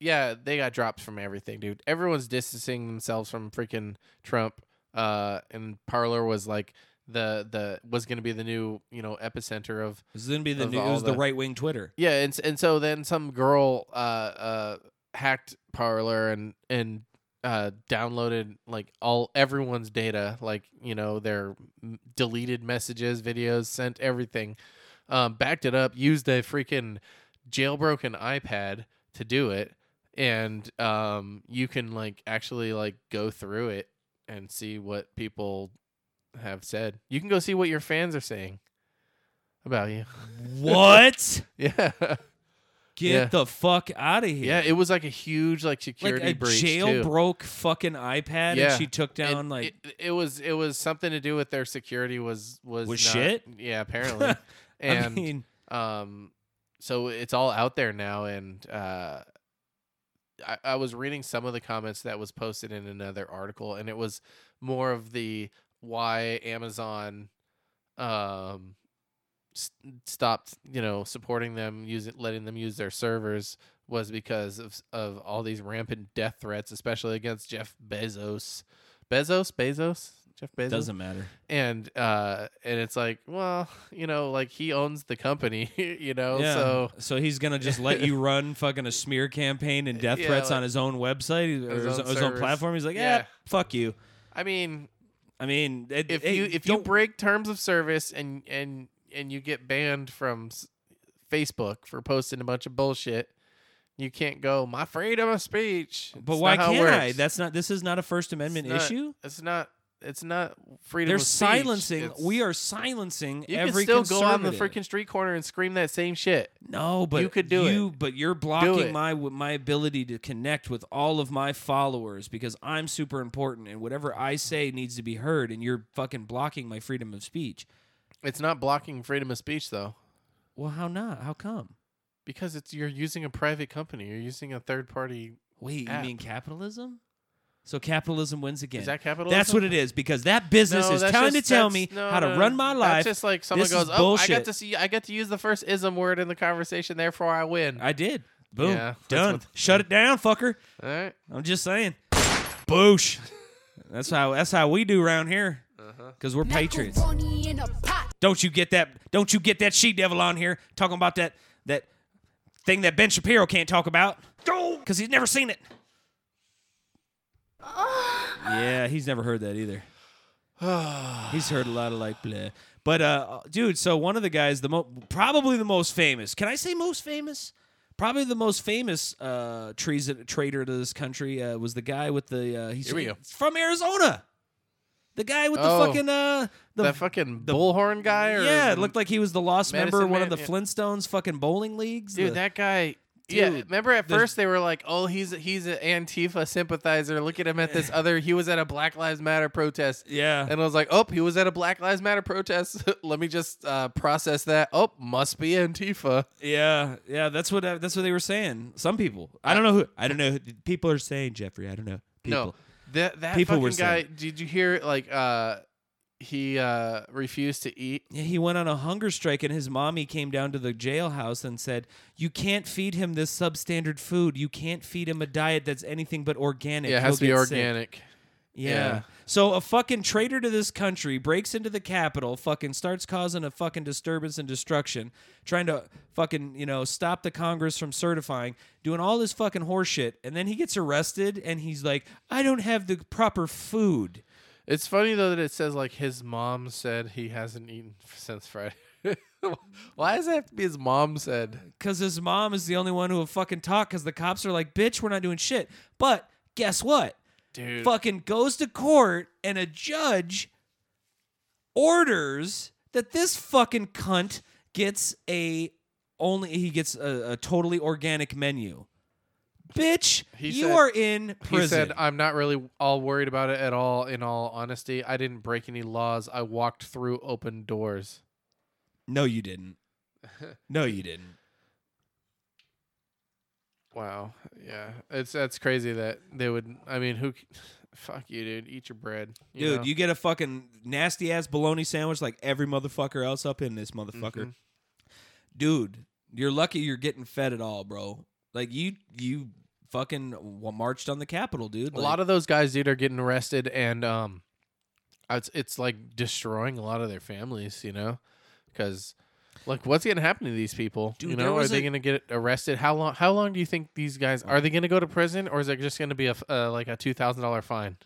yeah, they got dropped from everything, dude. Everyone's distancing themselves from freaking Trump. Uh, and Parler was like the the was going to be the new you know epicenter of This is gonna be the new. It was the, the- right wing Twitter. Yeah, and and so then some girl uh uh hacked Parler and and uh downloaded like all everyone's data, like you know their m- deleted messages, videos, sent everything, um, backed it up, used a freaking jailbroken iPad to do it, and um you can like actually like go through it and see what people have said. You can go see what your fans are saying about you. What? Yeah. Get Yeah. the fuck out of here! Yeah, it was like a huge like like security a breach jailbroke fucking iPad, Yeah. and she took And down like. it, it was it was something to do with their security was was Was not- shit? Yeah, apparently. I and mean, um, so it's all out there now, and uh, I, I was reading some of the comments that was posted in another article, and it was more of the why Amazon um stopped you know supporting them using letting them use their servers was because of of all these rampant death threats especially against Jeff Bezos Bezos Bezos Jeff Bezos doesn't matter. and uh and it's like well you know like he owns the company you know yeah. so so he's gonna just let you run fucking a smear campaign and death Yeah, threats like- on his own website or His his, own his own platform. He's like, yeah, fuck you. I mean I mean, it, if hey, you if you break terms of service and and and you get banned from Facebook for posting a bunch of bullshit, you can't go my freedom of speech. but why it can't I? That's not. This is not a First Amendment not- issue. it's not. It's not freedom. They're of speech. silencing. It's- We are silencing You every can still go on the freaking street corner and scream that same shit. No, but You could do you, But you're blocking my my ability to connect with all of my followers because I'm super important and whatever I say needs to be heard, and you're fucking blocking my freedom of speech. It's not blocking freedom of speech though, Well, how not? How come? because it's you're using a private company. You're using a third party. Wait, App. you mean capitalism? So capitalism wins again. Is that capitalism? That's what it is because that business No, is that's trying just- to tell that's- me no, how to no, run my That's life. just like someone This goes, is "Oh, I bullshit." got to see, I got to use the first ism word in the conversation, therefore I win." I did. Boom. Yeah, that's Done. what- Shut it down, fucker. All right. I'm just saying. Boosh. That's how that's how we do around here. Uh-huh. Cause we're patriots. Macaroni in a pot. Don't you get that? Don't you get that she devil on here talking about that that thing that Ben Shapiro can't talk about? Cause he's never seen it. yeah, he's never heard that either. He's heard a lot of like blah. But uh dude, so one of the guys, the mo- probably the most famous. Can I say most famous? Probably the most famous uh treason traitor to this country uh, was the guy with the uh he's Here we go. he's from Arizona. The guy with the Oh, fucking uh the that fucking bullhorn guy, or yeah, it looked like he was the lost member of one of the Man, Flintstones fucking bowling leagues. dude, The- that guy. yeah, remember at the- first they were like, "Oh, he's he's an Antifa sympathizer." Look at him at this other. He was at a Black Lives Matter protest, yeah. and I was like, "Oh, he was at a Black Lives Matter protest." Let me just uh, process that. Oh, must be Antifa. Yeah, yeah, that's what uh, that's what they were saying. Some people, I don't know who, I don't know. Who, people are saying Jeffrey. I don't know. People. No, that that People fucking were guy. saying- Did you hear like uh he uh, refused to eat. Yeah, he went on a hunger strike, and his mommy came down to the jailhouse and said, "You can't feed him this substandard food. You can't feed him a diet that's anything but organic. Yeah, it has to He'll be get sick." organic. Yeah. Yeah. So a fucking traitor to this country breaks into the Capitol, fucking starts causing a fucking disturbance and destruction, trying to fucking, you know, stop the Congress from certifying, doing all this fucking horseshit, and then he gets arrested and he's like, I don't have the proper food. It's funny though that it says like his mom said he hasn't eaten since Friday. Why does it have to be his mom said? Because his mom is the only one who will fucking talk because the cops are like, bitch, we're not doing shit. But guess what? Dude. fucking goes to court and a judge orders that this fucking cunt gets a only he gets a, a totally organic menu. Bitch, He you said- are in prison. He said, "I'm not really all worried about it at all. In all honesty, I didn't break any laws. I walked through open doors." no, you didn't. No, you didn't. Wow. Yeah. It's that's crazy that they would. I mean, who? Fuck you, dude. Eat your bread, you Dude, know? you get a fucking nasty ass bologna sandwich like every motherfucker else up in this motherfucker. Mhm. Dude, you're lucky you're getting fed at all, bro. Like you you fucking marched on the Capitol, dude. A lot of those guys, dude, are getting arrested, and um, it's it's like destroying a lot of their families, you know, because like what's gonna happen to these people? Dude, you know, are they a- gonna get arrested? How long? How long do you think these guys are they gonna go to prison, or is it just gonna be a uh, like a two thousand dollar fine?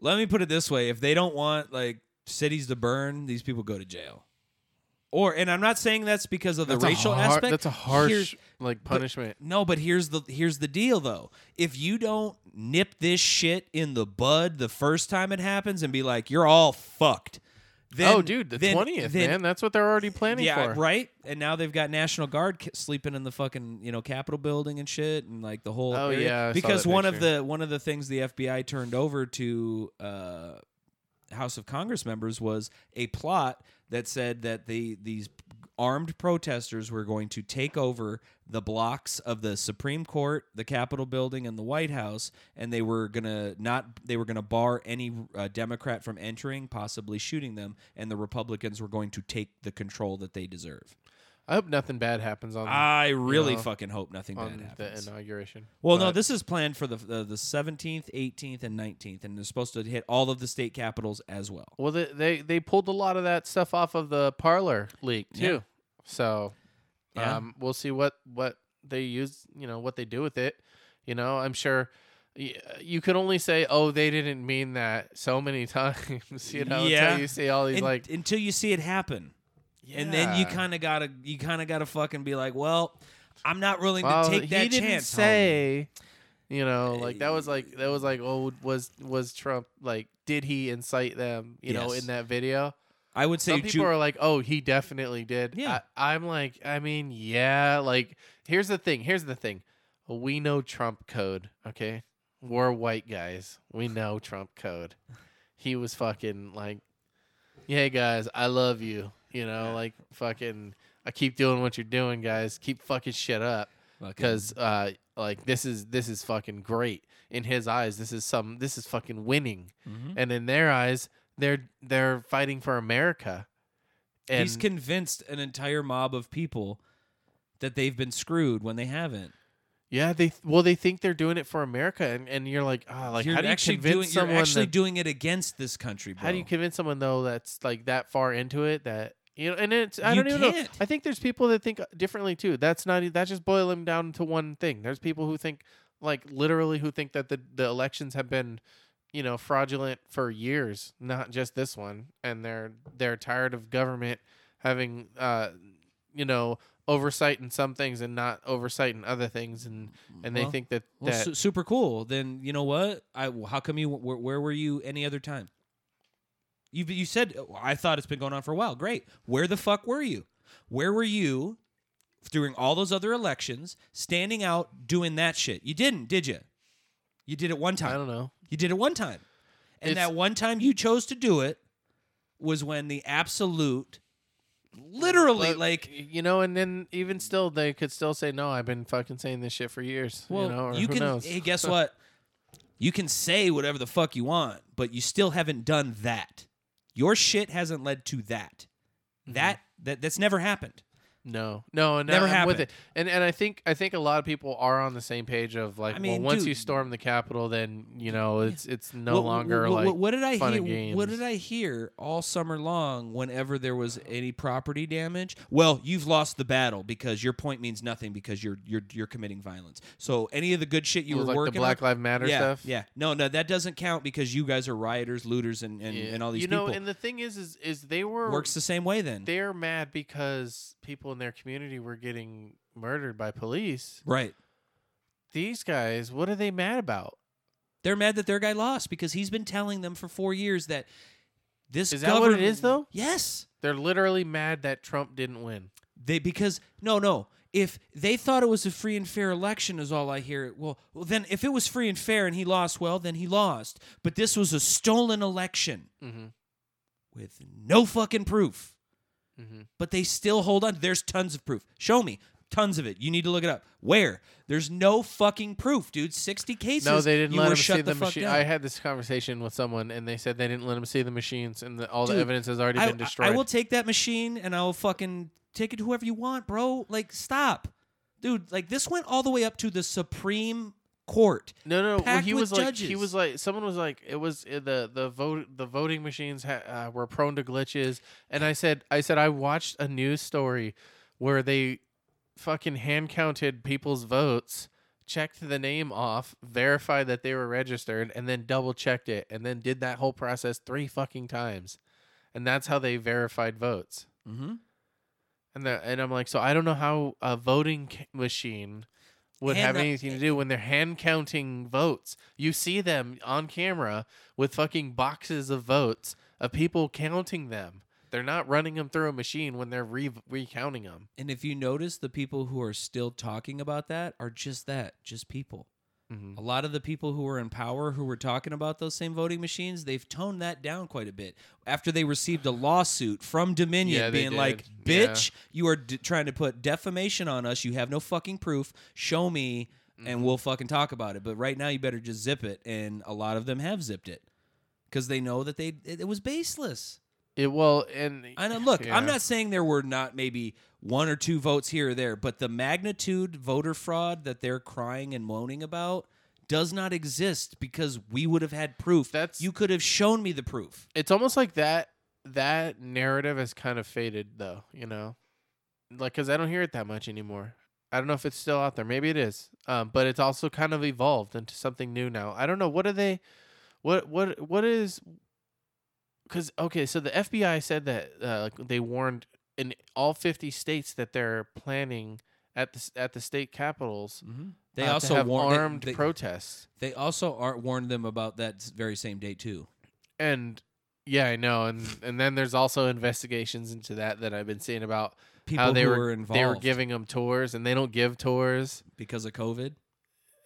Let me put it this way: if they don't want like cities to burn, these people go to jail. Or, and I'm not saying that's because of the That's racial har- aspect. That's a harsh Here's- like punishment. no, but here's the here's the deal though. If you don't nip this shit in the bud the first time it happens and be like, you're all fucked. Then, oh, dude, the twentieth, man. That's what they're already planning yeah, for. right. And now they've got National Guard sleeping in the fucking you know Capitol building and shit, and like the whole. Oh, area. yeah, I because one of the one of the things the FBI turned over to uh, House of Congress members was a plot that said that the these armed protesters were going to take over the blocks of the Supreme Court, the Capitol building, and the White House, and they were gonna not they were gonna bar any uh, Democrat from entering, possibly shooting them, and the Republicans were going to take the control that they deserve. I hope nothing bad happens on I really know, fucking hope nothing bad happens. the inauguration. Well, no, this is planned for the the the seventeenth, eighteenth, and nineteenth, and they're supposed to hit all of the state capitals as well. Well, they, they they pulled a lot of that stuff off of the Parler leak too. Yeah. So, Yeah. um, we'll see what what they use. You know what they do with it. You know, I'm sure you could only say, "Oh, they didn't mean that" so many times. You know, Yeah. until you see all these And- like, until you see it happen, and then you kind of gotta you kind of gotta fucking be like, well, I'm not willing well, to take he that didn't chance. homie. say. You know, uh, like that was like that was like, oh, was was Trump like? Did he incite them? You know, in that video. I would say Some Ju- people are like, "Oh, he definitely did." Yeah. I, I'm like, I mean, yeah. Like, here's the thing. Here's the thing. We know Trump code. Okay, we're white guys. We know Trump code. He was fucking like, "Hey guys, I love you." You know, like fucking. I keep doing what you're doing, guys. Keep fucking shit up, because uh, like this is this is fucking great in his eyes. This is some. This is fucking winning, Mhm. and in their eyes, they're they're fighting for America. And he's convinced an entire mob of people that they've been screwed when they haven't. yeah, they well they think they're doing it for America, and, and you're like, ah, like you're how do you actually convince doing, someone? You're actually that- doing it against this country, bro. how do you convince someone though that's like that far into it that you know? And it's I You don't even know. can't. I think there's people that think differently too. That's not that's just boiling down to one thing. There's people who think like literally who think that the the elections have been you know fraudulent for years, not just this one, and they're they're tired of government having uh you know oversight in some things and not oversight in other things and and they Well- think that Well, that su- super cool. Then you know what? I how come you where, where were you any other time? You you said "Oh, I thought it's been going on for a while. Great. Where the fuck were you? Where were you during all those other elections, standing out doing that shit? You didn't, did you? You did it one time. I don't know. You did it one time, and It's- that one time you chose to do it was when the absolute, literally, But, like you know, and then even still, they could still say, "No, I've been fucking saying this shit for years." Well, you know, or you who can. knows? Hey, guess what? You can say whatever the fuck you want, but you still haven't done that. Your shit hasn't led to that. Mm-hmm. That that that's never happened. No, no, no Never with happened. it. And and I think I think a lot of people are on the same page of like, I mean, well, once you storm the Capitol, then you know it's it's no What- longer what, like what, what did I fun hear? games. What did I hear all summer long? Whenever there was any property damage, well, you've lost the battle because your point means nothing because you're you're you're committing violence. So any of the good shit you were like working the Black Lives Matter yeah, stuff. yeah, no, no, that doesn't count because you guys are rioters, looters, and and, Yeah. and all these you know, people. and the thing is, is is they were works the same way then, they're mad because people in their community were getting murdered by police. right? These guys, what are they mad about? They're mad that their guy lost because he's been telling them for four years that this Is that what it is though? Yes. They're literally mad that Trump didn't win. They because no no if they thought it was a free and fair election is all I hear. Well, well then if it was free and fair and he lost, well then he lost. But this was a stolen election Mm-hmm. with no fucking proof. Mm-hmm. But they still hold on. There's tons of proof. Show me tons of it. You need to look it up. Where? There's no fucking proof, dude. Sixty cases. No, they didn't you let him shut see the, fuck machine. I had this conversation with someone, and they said they didn't let him see the machines, and the, all the evidence has already I, been destroyed. I will take that machine and I'll fucking take it to whoever you want, bro. Like, stop, dude. Like, this went all the way up to the Supreme Court. No, no, well, he was like, he was like, someone was like, it was uh, the the vote, the voting machines ha- uh, were prone to glitches, and I said, I said, I watched a news story where they fucking hand counted people's votes, checked the name off, verified that they were registered, and then double checked it, and then did that whole process three fucking times, and that's how they verified votes. Mm-hmm. And the, and I'm like, so I don't know how a voting machine would Hand have anything to do when they're hand counting votes. You see them on camera with fucking boxes of votes of people counting them. They're not running them through a machine when they're re- recounting them. And if you notice, the people who are still talking about that are just that, just people. Mhm. A lot of the people who were in power who were talking about those same voting machines, they've toned that down quite a bit after they received a lawsuit from Dominion Yeah, being like, did. Yeah. bitch, you are d- trying to put defamation on us. You have no fucking proof. Show me Mm-hmm. and we'll fucking talk about it. But right now, you better just zip it. And a lot of them have zipped it because they know that they it, it was baseless. It well and I know. Look, I'm not saying there were not maybe one or two votes here or there, but the magnitude voter fraud that they're crying and moaning about does not exist because we would have had proof. That's- you could have shown me the proof. it's almost like that that narrative has kind of faded though you know like because i don't hear it that much anymore i don't know if it's still out there maybe it is um, but it's also kind of evolved into something new now i don't know what are they what what what is because okay so the fbi said that uh, they warned in all 50 states that they're planning at the at the state capitals They uh, also have warned armed they, protests they also are, warned them about that very same day too. and yeah i know and and then there's also investigations into that that i've been seeing about People how they who were, were involved they were giving them tours and they don't give tours because of COVID.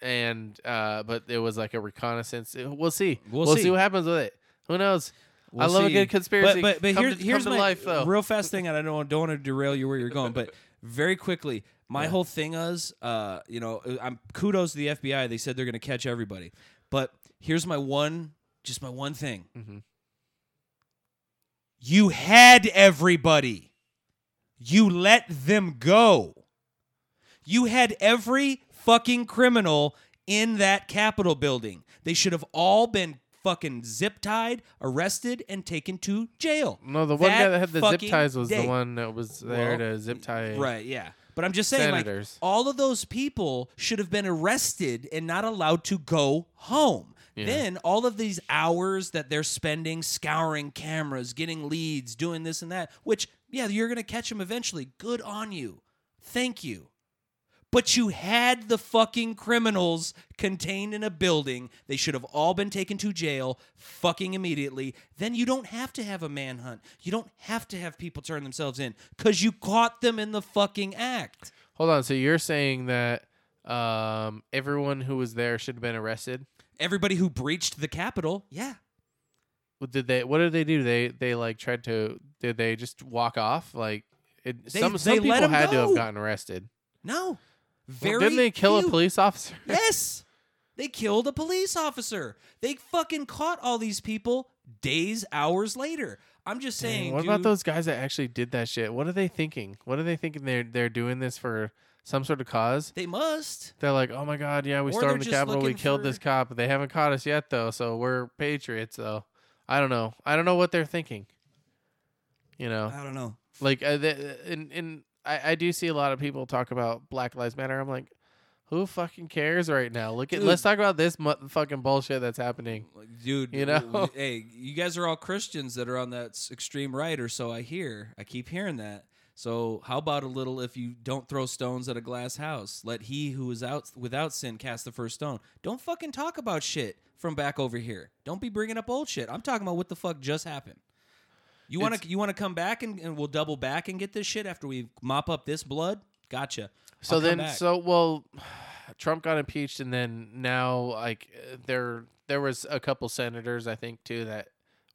and uh but it was like a reconnaissance we'll see We'll we'll, see. see. what happens with it who knows We'll i love see. a good conspiracy But but, but come here, to, here's my life though real fast thing, and I don't don't want to derail you where you're going, but very quickly, my Yeah. whole thing is, uh, you know, I'm kudos to the FBI. They said they're going to catch everybody, but here's my one, just my one thing. Mhm. You had everybody. You let them go. You had every fucking criminal in that Capitol building. They should have all been fucking zip tied, arrested, and taken to jail. no the one guy That that had the zip ties was day. the one that was there Well, to zip tie Right, yeah. But I'm just saying, Senators. like, all of those people should have been arrested and not allowed to go home. Yeah. Then all of these hours that they're spending scouring cameras, getting leads, doing this and that, which, yeah, you're going to catch them eventually. Good on you. Thank you. But you had the fucking criminals contained in a building. They should have all been taken to jail fucking immediately. Then you don't have to have a manhunt. You don't have to have people turn themselves in because you caught them in the fucking act. hold on so you're saying that um everyone who was there should have been arrested Everybody who breached the Capitol, yeah. What did they what did they do they they like tried to did they just walk off like it, They- some they some people had to have gotten arrested No. Well, didn't they kill few. a police officer Yes. They killed a police officer. They fucking caught all these people days, hours later. I'm just Dang, saying. what about those guys that actually did that shit? What are they thinking? What are they thinking? They're they're doing this for some sort of cause? They must. They're like, oh my god, yeah, we Or stormed the Capitol, we killed for- this cop. They haven't caught us yet, though, so we're patriots. Though I don't know. I don't know what they're thinking. You know, I don't know. like uh, the, and and I, I do see a lot of people talk about Black Lives Matter. I'm like, who fucking cares right now? Look at Dude. let's talk about this fucking bullshit that's happening. Dude, You know? hey, you guys are all Christians that are on that extreme right, or so I hear. I keep hearing that. So how about a little? If you don't throw stones at a glass house, let he who is out without sin cast the first stone. Don't fucking talk about shit from back over here. Don't be bringing up old shit. I'm talking about what the fuck just happened. You want to you want to come back and, and we'll double back and get this shit after we mop up this blood? Gotcha. So I'll come then, back. so well, Trump got impeached, and then now like there there was a couple senators I think too that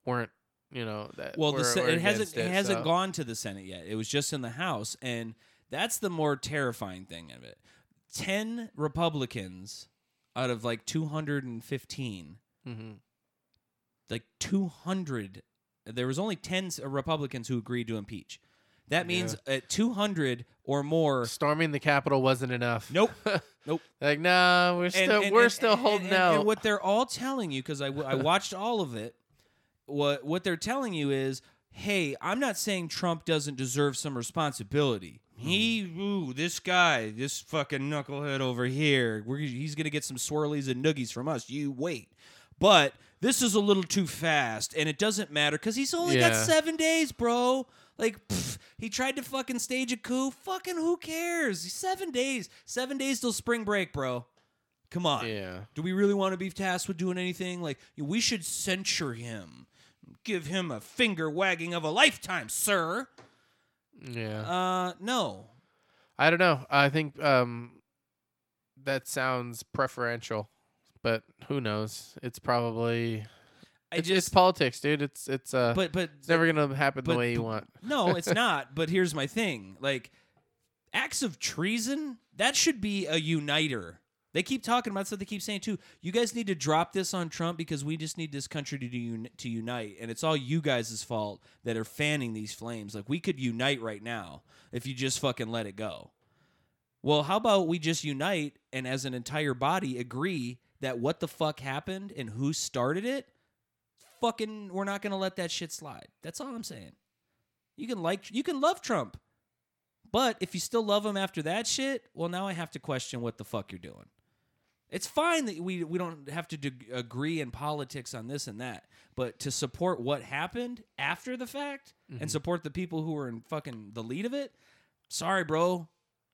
weren't you know that Well, were, the se- were it hasn't against it, hasn't so- gone to the Senate yet. It was just in the House, and that's the more terrifying thing of it. Ten Republicans out of like two hundred and fifteen, Mhm. like two hundred. There was only ten uh, Republicans who agreed to impeach. That means at two hundred or more. Storming the Capitol wasn't enough. Nope. Nope. like nah, we're And- still and- we're and- still holding out. And what they're all telling you, because I, I watched all of it, what what they're telling you is, hey, I'm not saying Trump doesn't deserve some responsibility. Hmm. He, ooh, this guy, this fucking knucklehead over here, we're, he's gonna get some swirlies and noogies from us. You wait, but this is a little too fast, and it doesn't matter because he's only got Yeah. seven days, bro. Like, pff, he tried to fucking stage a coup. Fucking who cares? Seven days, seven days till spring break, bro. Come on. yeah. Do we really want to be tasked with doing anything? Like, we should censure him. Give him a finger wagging of a lifetime, sir. Yeah. Uh, no. I don't know. I think um that sounds preferential, but who knows? It's probably I it's, just, it's politics, dude. It's it's uh but, but, it's never gonna happen the but- way you but- want. no, it's not. But here's my thing like, acts of treason, that should be a uniter. They keep talking about stuff. They keep saying too. You guys need to drop this on Trump because we just need this country to un- to unite, and it's all you guys' fault that are fanning these flames. Like we could unite right now if you just fucking let it go. Well, how about we just unite and as an entire body agree that what the fuck happened and who started it? Fucking, we're not gonna let that shit slide. That's all I'm saying. You can like, you can love Trump, but if you still love him after that shit, well, now I have to question what the fuck you're doing. It's fine that we we don't have to d- agree in politics on this and that, but to support what happened after the fact and mm-hmm. support the people who were in fucking the lead of it, sorry, bro.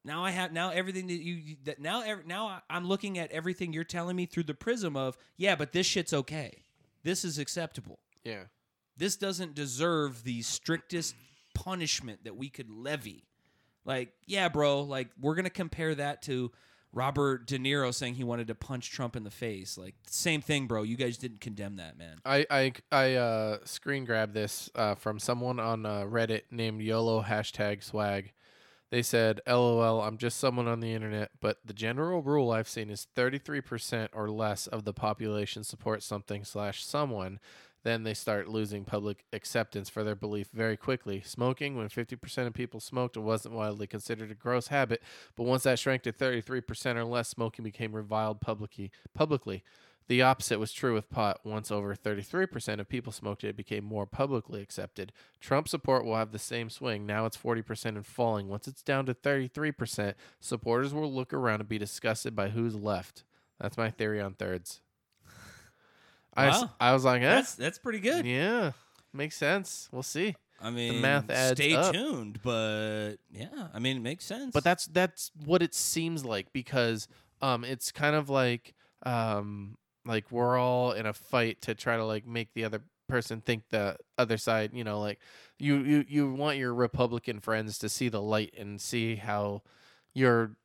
Now I have now everything that you that now ev- now I- I'm looking at everything you're telling me through the prism of yeah, but this shit's okay. This is acceptable. Yeah. This doesn't deserve the strictest punishment that we could levy. Like, yeah, bro, like we're going to compare that to Robert De Niro saying he wanted to punch Trump in the face. Like, same thing, bro. You guys didn't condemn that, man. I I I uh screen grabbed this uh from someone on uh, Reddit named YOLO hashtag swag. They said, "LOL, I'm just someone on the internet, but the general rule I've seen is 33% or less of the population support something slash someone." Then they start losing public acceptance for their belief very quickly. Smoking, when 50% of people smoked, it wasn't widely considered a gross habit, but once that shrank to 33% or less, smoking became reviled publicly. Publicly, the opposite was true with pot. Once over 33% of people smoked it, it became more publicly accepted. Trump support will have the same swing. Now it's 40% and falling. Once it's down to 33%, supporters will look around and be disgusted by who's left. That's my theory on thirds. I, s- Wow. I was like, eh, That's that's pretty good. yeah, makes sense. We'll see. I mean, math adds stay up. tuned, but yeah, I mean, it makes sense. But that's that's what it seems like because um it's kind of like um like we're all in a fight to try to like make the other person think the other side, you know, like you you you want your Republican friends to see the light and see how your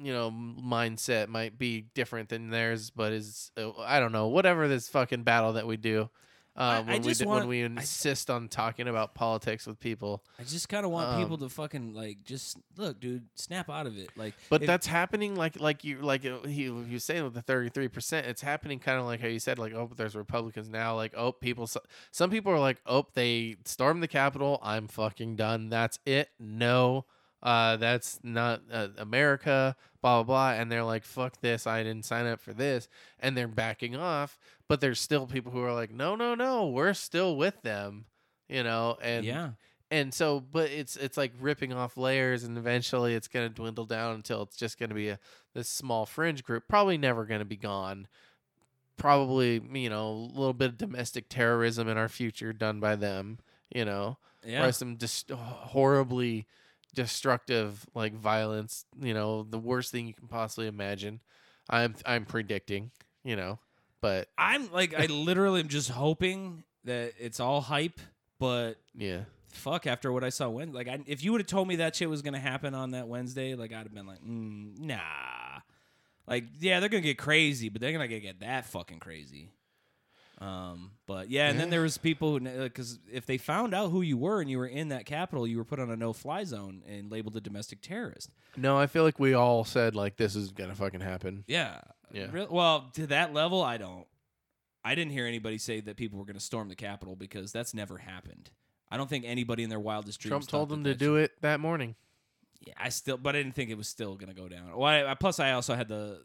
you know mindset might be different than theirs but is uh, I don't know, whatever this fucking battle that we do. Uh, I when we just d- want- when we I- insist on talking about politics with people. I just kind of want Um, people to fucking like just look, dude, snap out of it. Like, But if- that's happening like like you like uh, he he was saying with the thirty three percent. It's happening kind of like how you said like oh there's Republicans now like oh people some people are like oh they stormed the Capitol I'm fucking done that's it no uh that's not uh, America blah blah blah and they're like fuck this I didn't sign up for this and they're backing off but there's still people who are like no no no we're still with them you know and yeah, and so but it's it's like ripping off layers and eventually it's going to dwindle down until it's just going to be a this small fringe group probably never going to be gone probably you know a little bit of domestic terrorism in our future done by them you know yeah. or some just horribly destructive like violence you know the worst thing you can possibly imagine i'm i'm predicting you know but I'm like, I literally am just hoping that it's all hype, but yeah fuck after what I saw when like I, if you would have told me that shit was gonna happen on that Wednesday, like I'd have been like, mm, nah. Like yeah, they're gonna get crazy, but they're gonna get that fucking crazy. Um, but yeah, and then there was people who because if they found out who you were and you were in that Capitol, you were put on a no-fly zone and labeled a domestic terrorist. no i feel like we all said like this is gonna fucking happen Yeah, Yeah. Real- well, to that level, I don't. I didn't hear anybody say that people were going to storm the Capitol because that's never happened. I don't think anybody in their wildest dreams. trump told them to do it that morning Yeah, I still, but I didn't think it was still going to go down. Well, I, I- plus I also had the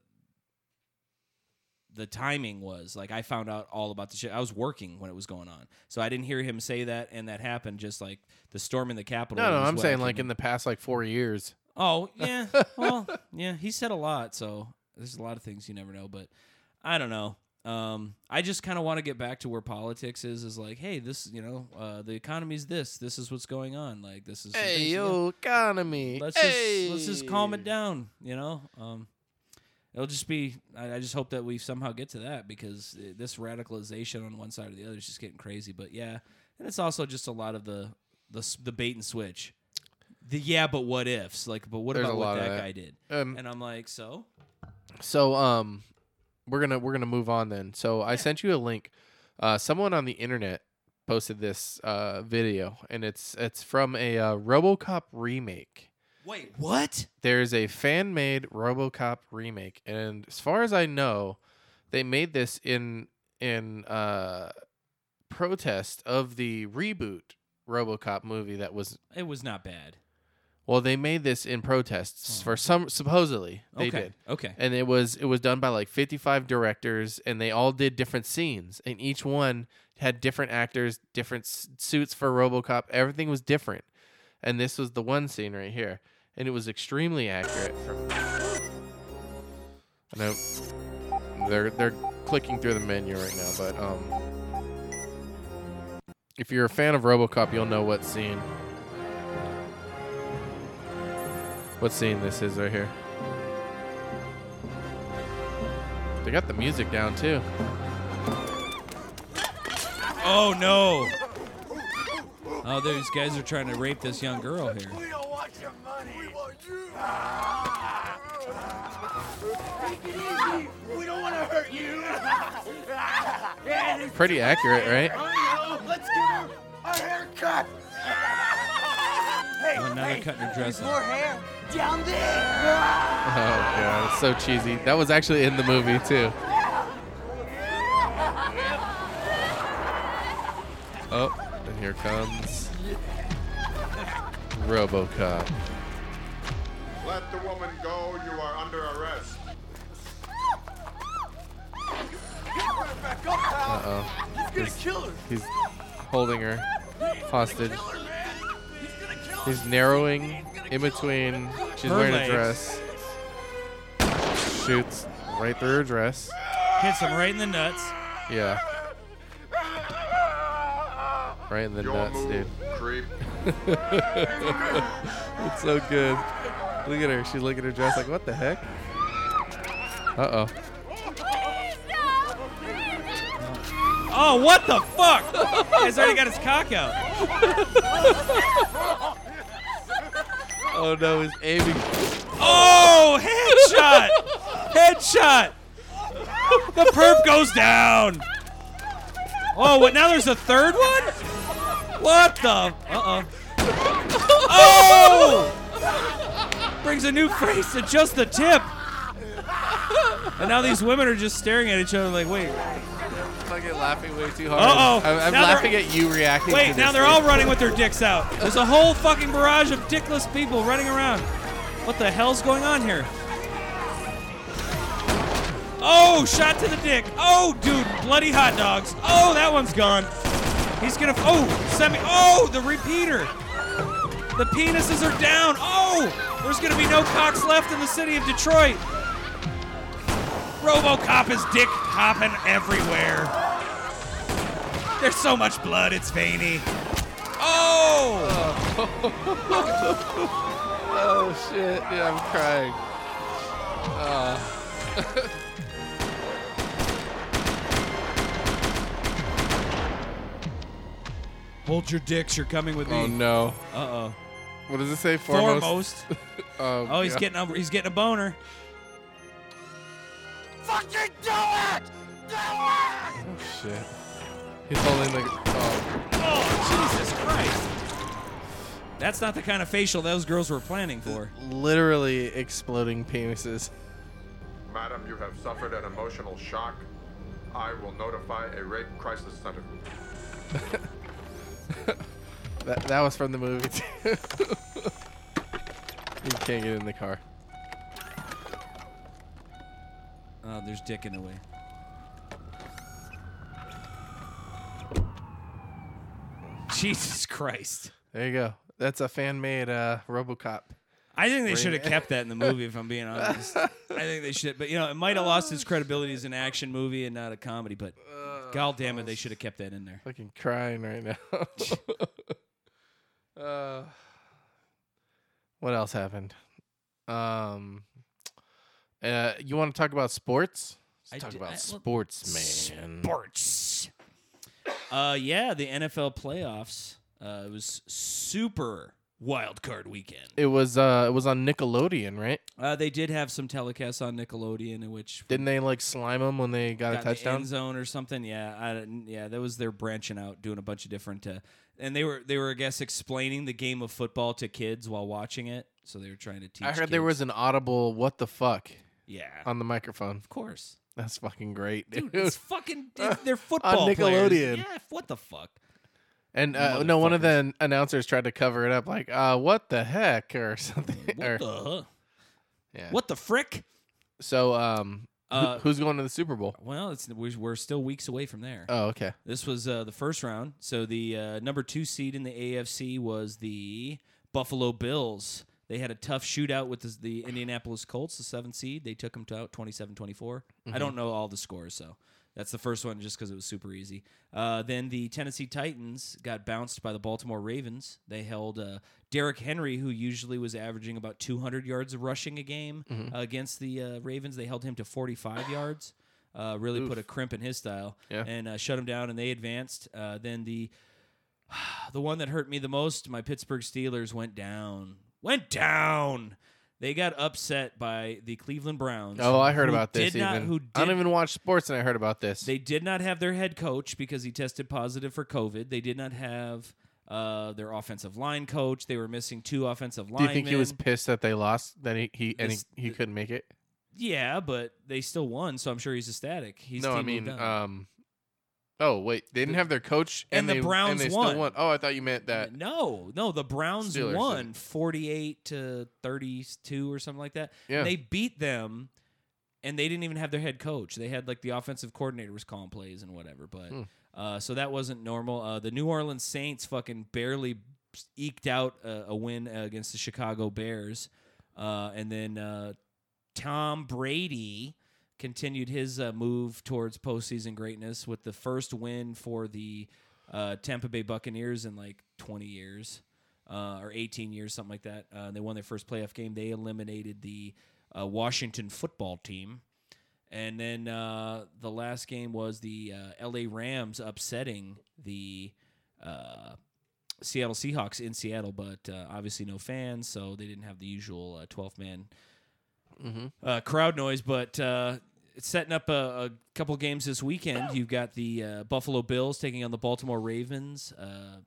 the timing was like I found out all about the shit. I was working when it was going on, so I didn't hear him say that, and that happened just like the storm in the Capitol. No, no, I'm saying like in the past like four years. Oh yeah, well yeah, he said a lot, so there's a lot of things you never know. But I don't know. Um, I just kind of want to get back to where politics is. Is like, hey, this, you know, uh, the economy's this. This is what's going on. Like, this is. Hey things, you know, yo, economy. Let's just let's just calm it down. You know. Um, it'll just be. I, I just hope that we somehow get to that because this radicalization on one side or the other is just getting crazy. But yeah, and it's also just a lot of the the the bait and switch. The yeah, but what ifs? Like, but what There's about what that, that. guy did? Um, And I'm like, so so um, we're gonna we're gonna move on then. So I sent you a link. Uh, someone on the internet posted this uh video, and it's it's from a uh, RoboCop remake. Wait, what? There's a fan made RoboCop remake, and as far as I know, they made this in in uh protest of the reboot RoboCop movie that was It was not bad. Well, they made this in protests for some supposedly they okay, did. okay, And it was it was done by like 55 directors and they all did different scenes and each one had different actors, different s- suits for RoboCop. Everything was different. And this was the one scene right here and it was extremely accurate from I know they're they're clicking through the menu right now, but um if you're a fan of RoboCop, you'll know what scene what scene this is right here. They got the music down too. Oh no! Oh, these guys are trying to rape this young girl here. We want your money. We want you. Take it easy. We don't want to hurt you. yeah, Pretty accurate, right? I know. Let's give her a haircut. hey, Oh, now they're hey, cutting her dress more hair down there. Oh god, it's so cheesy. That was actually in the movie too. Oh, and here comes RoboCop. Let the woman go. You are under arrest. Back up, pal. Uh oh, He's gonna kill her. he's holding her hostage. Kill her, man. He's gonna kill her. He's narrowing in between. She's Her wearing legs. a dress. Shoots right through her dress. Hits him right in the nuts. Yeah, right in the Your nuts, move, dude. creep. It's so good. Look at her. She's looking at her dress like, what the heck? Uh oh. Oh, what the fuck? He's already got his cock out. Oh no, he's aiming. Oh, headshot! Headshot! The perp goes down. Oh, what? Now there's a third one? What the? Uh oh. Oh! Brings a new face to just the tip. And now these women are just staring at each other like, wait, Fucking laughing way too hard. Uh-oh. I'm, I'm laughing at you reacting. wait. to Now they're thing. all running with their dicks out. There's a whole fucking barrage of dickless people running around. What the hell's going on here? Oh, shot to the dick. Oh, dude, bloody hot dogs. Oh, that one's gone. He's gonna. Oh, semi. Oh, the repeater. The penises are down. Oh, there's gonna be no cocks left in the city of Detroit. RoboCop is dick hopping everywhere. There's so much blood, it's veiny. Oh! Oh shit! Yeah, I'm crying. Uh, Hold your dicks, you're coming with me. Oh no! Uh oh. What does it say? Foremost. Foremost. Oh, Oh, he's God. getting a, he's getting a boner. Fucking do it! Do it! Oh shit! He's holding like. Oh. Oh, Jesus Christ. That's not the kind of facial those girls were planning for. Literally exploding penises. Madam, you have suffered an emotional shock. I will notify a rape crisis center. That that was from the movie too. you can't get in the car. Oh, there's dick in the way. Jesus Christ. There you go. That's a fan made uh, RoboCop. I think they should have kept that in the movie, if I'm being honest. I think they should, but you know, it might have lost its credibility as an action movie and not a comedy. But god damn it, they should have kept that in there. Fucking crying right now. uh, what else happened? Um, uh, you want to talk about sports? I Let's talk do- about I- sports, man. Sports. Uh, yeah, the NFL playoffs. Uh, it was super wild card weekend. It was uh, it was on Nickelodeon, right? Uh, they did have some telecasts on Nickelodeon, in which Didn't they like slime them when they got, got a in the touchdown? end zone or something. Yeah, I, yeah, that was their branching out, doing a bunch of different. Uh, and they were they were I guess explaining the game of football to kids while watching it. So they were trying to teach. I heard there was an audible "What the fuck" yeah, on the microphone. of course. That's fucking great, Dude, dude. it's fucking it's, they're football players. Nickelodeon. Yeah, what the fuck? And uh, no, one of the announcers tried to cover it up, like, uh, "What the heck" or something. What or- the? yeah. What the frick? So, um, Uh, who's going to the Super Bowl? Well, it's we're, still weeks away from there. Oh, okay. This was uh, the first round. So the uh, number two seed in the AFC was the Buffalo Bills. They had a tough shootout with the, the Indianapolis Colts, the seventh seed. They took them to out 27 24. I don't know all the scores, so that's the first one just because it was super easy. Uh, then the Tennessee Titans got bounced by the Baltimore Ravens. They held uh, Derrick Henry, who usually was averaging about 200 yards of rushing a game uh, against the uh, Ravens. They held him to 45 yards. Uh, really put a crimp in his style Yeah. and uh, shut him down, and they advanced. Uh, then the the one that hurt me the most, my Pittsburgh Steelers went down. Went down. They got upset by the Cleveland Browns. Oh, I heard about this. Did not, even. who I don't even watch sports, and I heard about this. They did not have their head coach because he tested positive for COVID. They did not have uh, their offensive line coach. They were missing two offensive line. Do you think he was pissed that they lost? That he, he and he, This- he couldn't make it? Yeah, but they still won, so I'm sure he's ecstatic. He's no, I mean, um. Oh wait, they didn't have their coach, and and, the they, Browns and they won. Still won. Oh, I thought you meant that. No, no, the Browns Steelers won did. 48 to 32 or something like that. Yeah. They beat them and they didn't even have their head coach. They had like the offensive coordinator was calling plays and whatever, but Hmm. uh, so that wasn't normal. Uh, the New Orleans Saints fucking barely eked out a, a win against the Chicago Bears. Uh, and then uh, Tom Brady continued his uh, move towards postseason greatness with the first win for the uh, Tampa Bay Buccaneers in like 20 years uh, or 18 years, something like that. Uh, they won their first playoff game. They eliminated the uh, Washington football team. And then uh, the last game was the LA Rams upsetting the Seattle Seahawks in Seattle, but obviously no fans, so they didn't have the usual uh, 12 man Mm-hmm. uh, crowd noise. But uh, setting up a, a couple games this weekend. You've got the uh, Buffalo Bills taking on the Baltimore Ravens. Uh,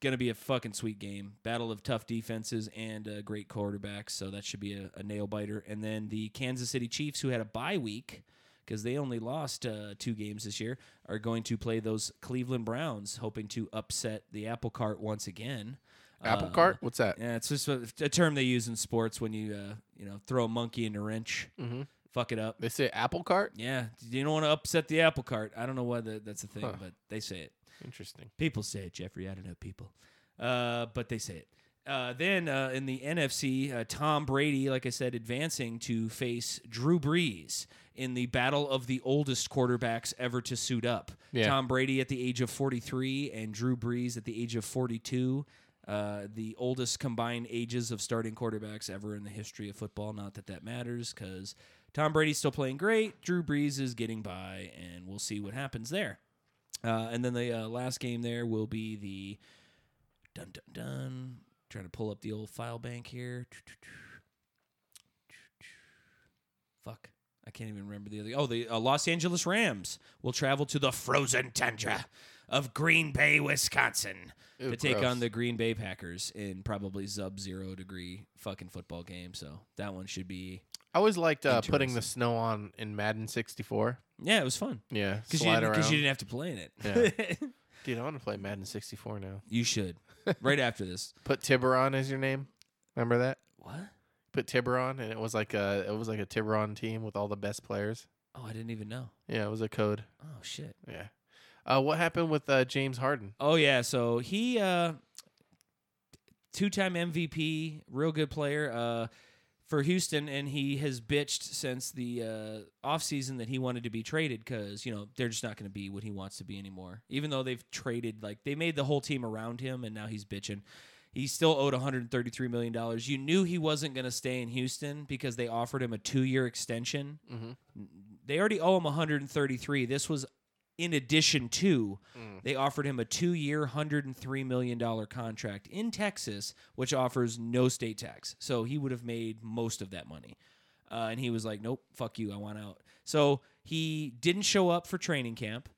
going to be a fucking sweet game. Battle of tough defenses and uh, great quarterbacks. So that should be a, a nail biter. And then the Kansas City Chiefs, who had a bye week because they only lost uh, two games this year, are going to play those Cleveland Browns, hoping to upset the apple cart once again. Apple Uh, cart? What's that? Yeah, it's just a, a term they use in sports when you uh, you know throw a monkey in a wrench, Mhm. fuck it up. They say apple cart? Yeah, you don't want to upset the apple cart. I don't know why that, that's a thing, Huh. but they say it. Interesting. People say it, Jeffrey. I don't know people, uh, but they say it. Uh, then uh, in the NFC, uh, Tom Brady, like I said, advancing to face Drew Brees in the battle of the oldest quarterbacks ever to suit up. Yeah. Tom Brady at the age of 43 and Drew Brees at the age of 42. Uh, the oldest combined ages of starting quarterbacks ever in the history of football. Not that that matters because Tom Brady's still playing great. Drew Brees is getting by, and we'll see what happens there. Uh, and then the uh, last game there will be the dun dun dun. Trying to pull up the old file bank here. Fuck. I can't even remember the other. Oh, the uh, Los Angeles Rams will travel to the frozen tundra of Green Bay, Wisconsin, Ew, to take gross. on the Green Bay Packers in probably sub zero degree fucking football game. So that one should be. I always liked uh, putting the snow on in Madden 64. Yeah, it was fun Yeah, because you, didn't- you didn't have to play in it. Yeah. Dude, I want to play Madden 64 now. you should right after this. Put Tiburon as your name. Remember that? What? Put Tiburon, and it was like a it was like a Tiburon team with all the best players. Oh, I didn't even know. Yeah, it was a code. Oh shit. Yeah. Uh, what happened with uh, James Harden? Oh yeah, so he uh two-time MVP, real good player uh for Houston and he has bitched since the uh offseason that he wanted to be traded cuz you know, they're just not going to be what he wants to be anymore. Even though they've traded like they made the whole team around him and now he's bitching. He still owed 133 million dollars. You knew he wasn't going to stay in Houston because they offered him a 2-year extension. Mhm. They already owe him 133. This was in addition to Mm. they offered him a two-year, hundred and three million dollar contract in Texas, which offers no state tax. So he would have made most of that money, uh, and he was like, "Nope, fuck you, I want out." So he didn't show up for training camp.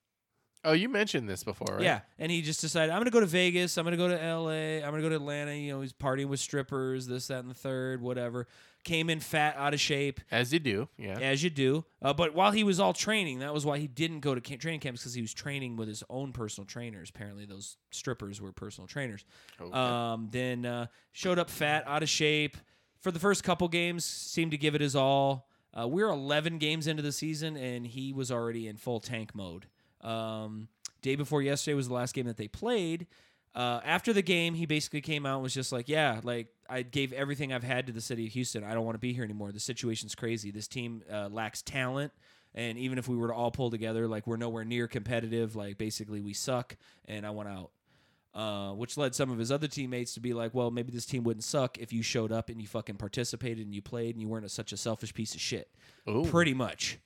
Oh, you mentioned this before, right? Yeah, and he just decided, "I'm going to go to Vegas. I'm going to go to L.A. I'm going to go to Atlanta." You know, he's partying with strippers, this, that, and the third, whatever. Came in fat, out of shape As you do. Yeah. as you do. Uh, but while he was all training, that was why he didn't go to ca- training camps because he was training with his own personal trainers. Apparently, those strippers were personal trainers. Okay. Um, then uh, showed up fat, out of shape for the first couple games. Seemed to give it his all. Uh, we're 11 games into the season, and he was already in full tank mode. Um, day before yesterday was the last game that they played. Uh, after the game, he basically came out and was just like, "Yeah, like I gave everything I've had to the city of Houston. I don't want to be here anymore. The situation's crazy. This team uh, lacks talent, and even if we were to all pull together, like we're nowhere near competitive. Like basically, we suck, and I want out." Uh, which led some of his other teammates to be like, "Well, maybe this team wouldn't suck if you showed up and you fucking participated and you played and you weren't a, such a selfish piece of shit." Ooh. Pretty much.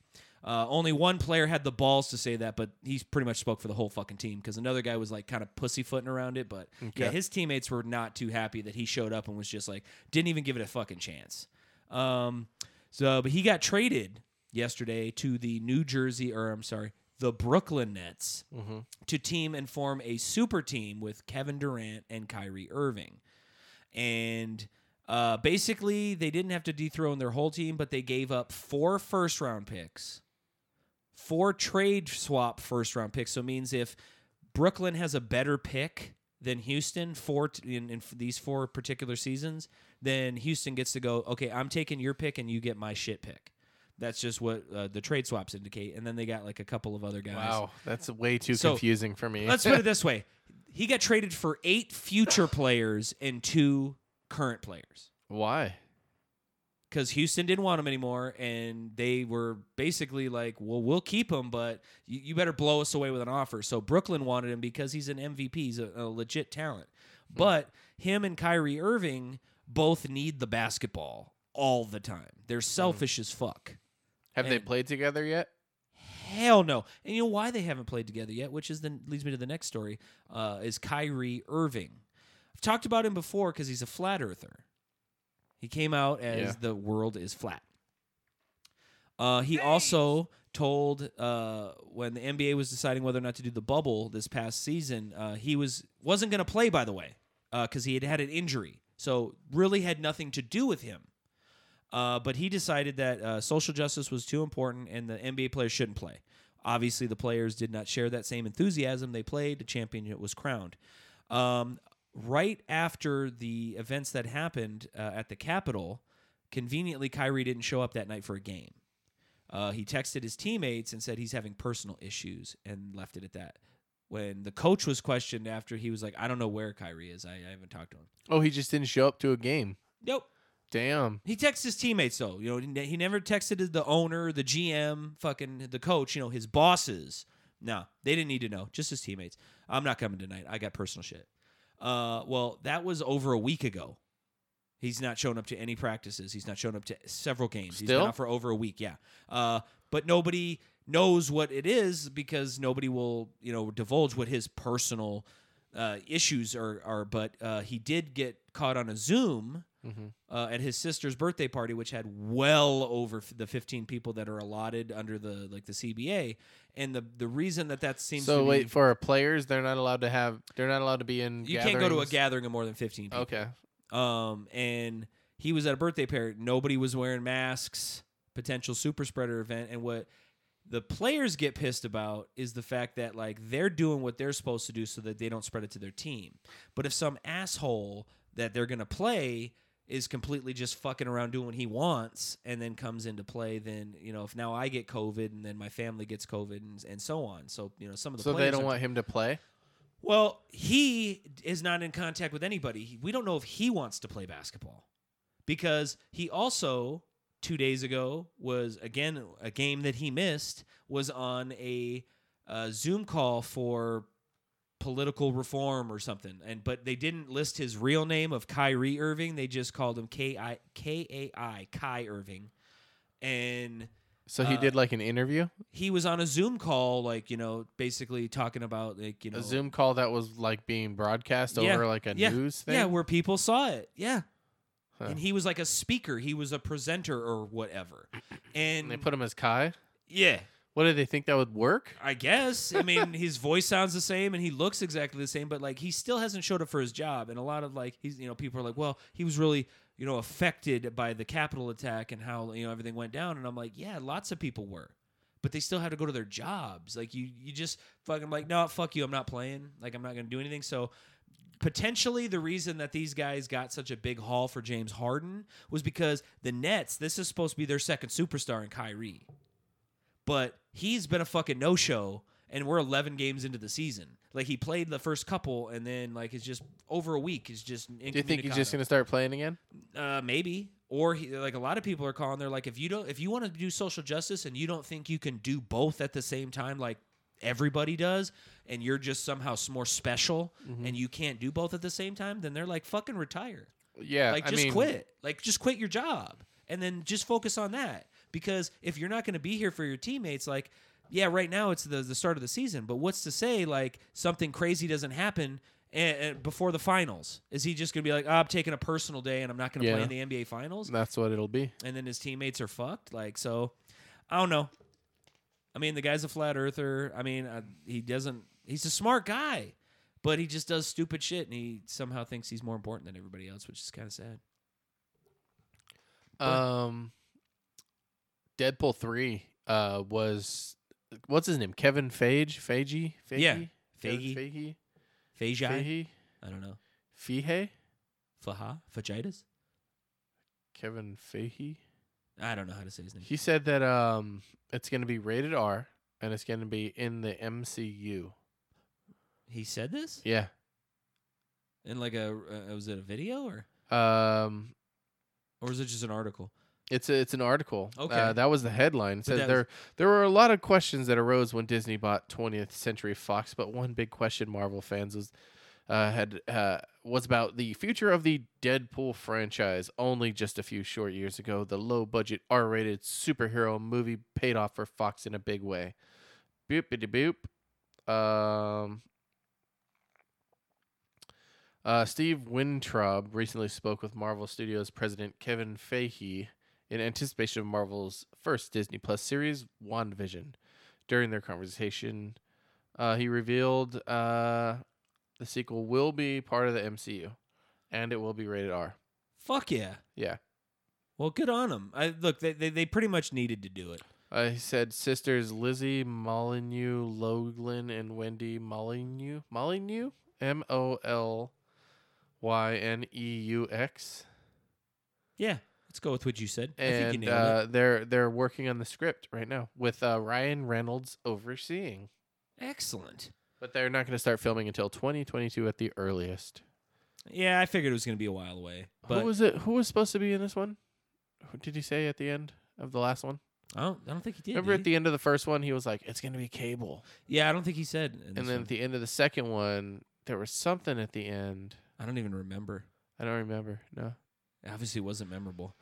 Uh, only one player had the balls to say that, but he's pretty much spoke for the whole fucking team because another guy was like kind of pussyfooting around it. But yeah, his teammates were not too happy that he showed up and was just like didn't even give it a fucking chance. Um, so, but he got traded yesterday to the New Jersey, or I'm sorry, the Brooklyn Nets Mm-hmm. to team and form a super team with Kevin Durant and Kyrie Irving. And uh, basically, they didn't have to dethrone their whole team, but they gave up four first round picks, four trade swap first round picks. So it means if Brooklyn has a better pick than Houston for t- in, in f- these four particular seasons, then Houston gets to go. Okay, I'm taking your pick, and you get my shit pick. That's just what uh, the trade swaps indicate. And then they got like a couple of other guys. Wow, that's way too So, confusing for me. Let's put it this way: he got traded for eight future players and two current players Why? Because Houston didn't want him anymore, and they were basically like, "Well, we'll keep him, but you, you better blow us away with an offer." So Brooklyn wanted him because he's an MVP, he's a, a legit talent. But him and Kyrie Irving both need the basketball all the time. They're selfish as fuck. Have they played together yet? Hell no. And you know why they haven't played together yet, which is then leads me to the next story, uh, is Kyrie Irving. I've talked about him before because he's a flat earther. He came out as Yeah. the world is flat. Uh, he also told uh, when the NBA was deciding whether or not to do the bubble this past season, uh, he was wasn't going to play. By the way, because he had had an injury, so really had nothing to do with him. Uh, but he decided that uh, social justice was too important and the NBA players shouldn't play. Obviously, the players did not share that same enthusiasm. They played, the champion was crowned. Um, right after the events that happened uh, at the Capitol, conveniently, Kyrie didn't show up that night for a game. Uh, he texted his teammates and said he's having personal issues and left it at that. When the coach was questioned after, he was like, I don't know where Kyrie is. I, I haven't talked to him. Oh, he just didn't show up to a game. Nope. Damn. He texts his teammates though. You know, he he never texted the owner, the GM, fucking the coach. You know, his bosses. No, they didn't need to know. Just his teammates. I'm not coming tonight. I got personal shit. Uh, well, that was over a week ago. He's not shown up to any practices. He's not shown up to several games. He's been out for over a week. Yeah. Uh, but nobody knows what it is because nobody will, you know, divulge what his personal uh, issues are. are but uh, he did get caught on a Zoom uh, at his sister's birthday party, which had well over f- the 15 people that are allotted under the like the CBA. And the the reason that that seems So to wait be, for our players. They're not allowed to have. They're not allowed to be in. you can't go to a gathering of more than 15 people. Okay. Um, and he was at a birthday party. Nobody was wearing masks. Potential super spreader event. And what the players get pissed about is the fact that like they're doing what they're supposed to do so that they don't spread it to their team. But if some asshole that they're gonna play is completely just fucking around doing what he wants and then comes into play, then you know if now I get COVID and then my family gets COVID and, and so on. So you know some of the So they don't want him to play. well, he is not in contact with anybody. He- We don't know if he wants to play basketball because he also two days ago was again a game that he missed was on a uh, Zoom call for political reform or something and but they didn't list his real name of Kyrie Irving they just called him K I K A I Kai Irving and So he Uh, did like an interview, he was on a Zoom call like you know basically talking about like you know a Zoom call that was like being broadcast Yeah, over like a yeah, news thing. Yeah, where people saw it. Yeah. Huh. And he was like a speaker. He was a presenter or whatever. And And they put him as Kai. yeah, What did they think that would work? I guess. I mean, his voice sounds the same and he looks exactly the same, but like he still hasn't showed up for his job. And a lot of like he's you know people are like, well, he was really you know affected by the Capitol attack and how you know everything went down. And I'm like, yeah, lots of people were. But they still had to go to their jobs. Like you, you just fucking like, no, fuck you. I'm not playing. Like I'm not gonna do anything. So potentially the reason that these guys got such a big haul for James Harden was because the Nets, this is supposed to be their second superstar in Kyrie. But he's been a fucking no show and we're 11 games into the season. Like he played the first couple and then like it's just over a week is just Do you think he's just gonna start playing again? uh, maybe or he, like a lot of people are calling they're like if you don't if you want to do social justice and you don't think you can do both at the same time like everybody does and you're just somehow more special Mm-hmm. and you can't do both at the same time then they're like fucking retire Yeah, like I just mean, quit like just quit your job and then just focus on that because if you're not going to be here for your teammates like yeah right now it's the, the start of the season but what's to say like something crazy doesn't happen and, before the finals? Is he just going to be like oh, i'm taking a personal day and i'm not going to Yeah. play in the nba finals? That's what it'll be. and then his teammates are fucked? Like so i don't know. I mean the guy's a flat earther. I mean uh, he doesn't he's a smart guy but he just does stupid shit and he somehow thinks he's more important than everybody else which is kind of sad Um, Deadpool three uh was what's his name? Kevin Feige? Feige? Feige? Yeah, Feige. Feige? Fajai? Feige? I don't know. Feige? Faha? Fajitas? Kevin Feige? I don't know how to say his name. He said that um it's gonna be rated R and it's gonna be in the MCU. He said this Yeah. in like a uh, was it a video or Um or was it just an article? It's a, it's an article. Okay. Uh, that was the headline. It says that there there were a lot of questions that arose when Disney bought 20th Century Fox, but one big question Marvel fans was uh, had uh, was about the future of the Deadpool franchise. Only just a few short years ago, the low budget R rated superhero movie paid off for Fox in a big way. Boopity boop. Um. Uh, Steve Weintraub recently spoke with Marvel Studios president Kevin Feige in anticipation of Marvel's first Disney Plus series, WandaVision. During their conversation, uh, he revealed uh, the sequel will be part of the MCU, and it will be rated R. Fuck yeah. Yeah. Well, good on them. I look, they, they they pretty much needed to do it. Uh, he said sisters Lizzie Molyneux Logelin and Wendy Molyneux Molyneux M O L Y N E U X Yeah, let's go with what you said. I think you and nailed uh, it. they're they're working on the script right now with uh, Ryan Reynolds overseeing, Excellent. but they're not going to start filming until 2022 at the earliest. Yeah, I figured it was going to be a while away. But who was it? Who was supposed to be in this one? Who did he say at the end of the last one? I don't, I don't think he did. Remember did at the end of the first one, he was like, "It's going to be Cable," Yeah, I don't think he said. and then one. at the end of the second one, there was something at the end. I don't even remember. I don't remember. No. It obviously wasn't memorable.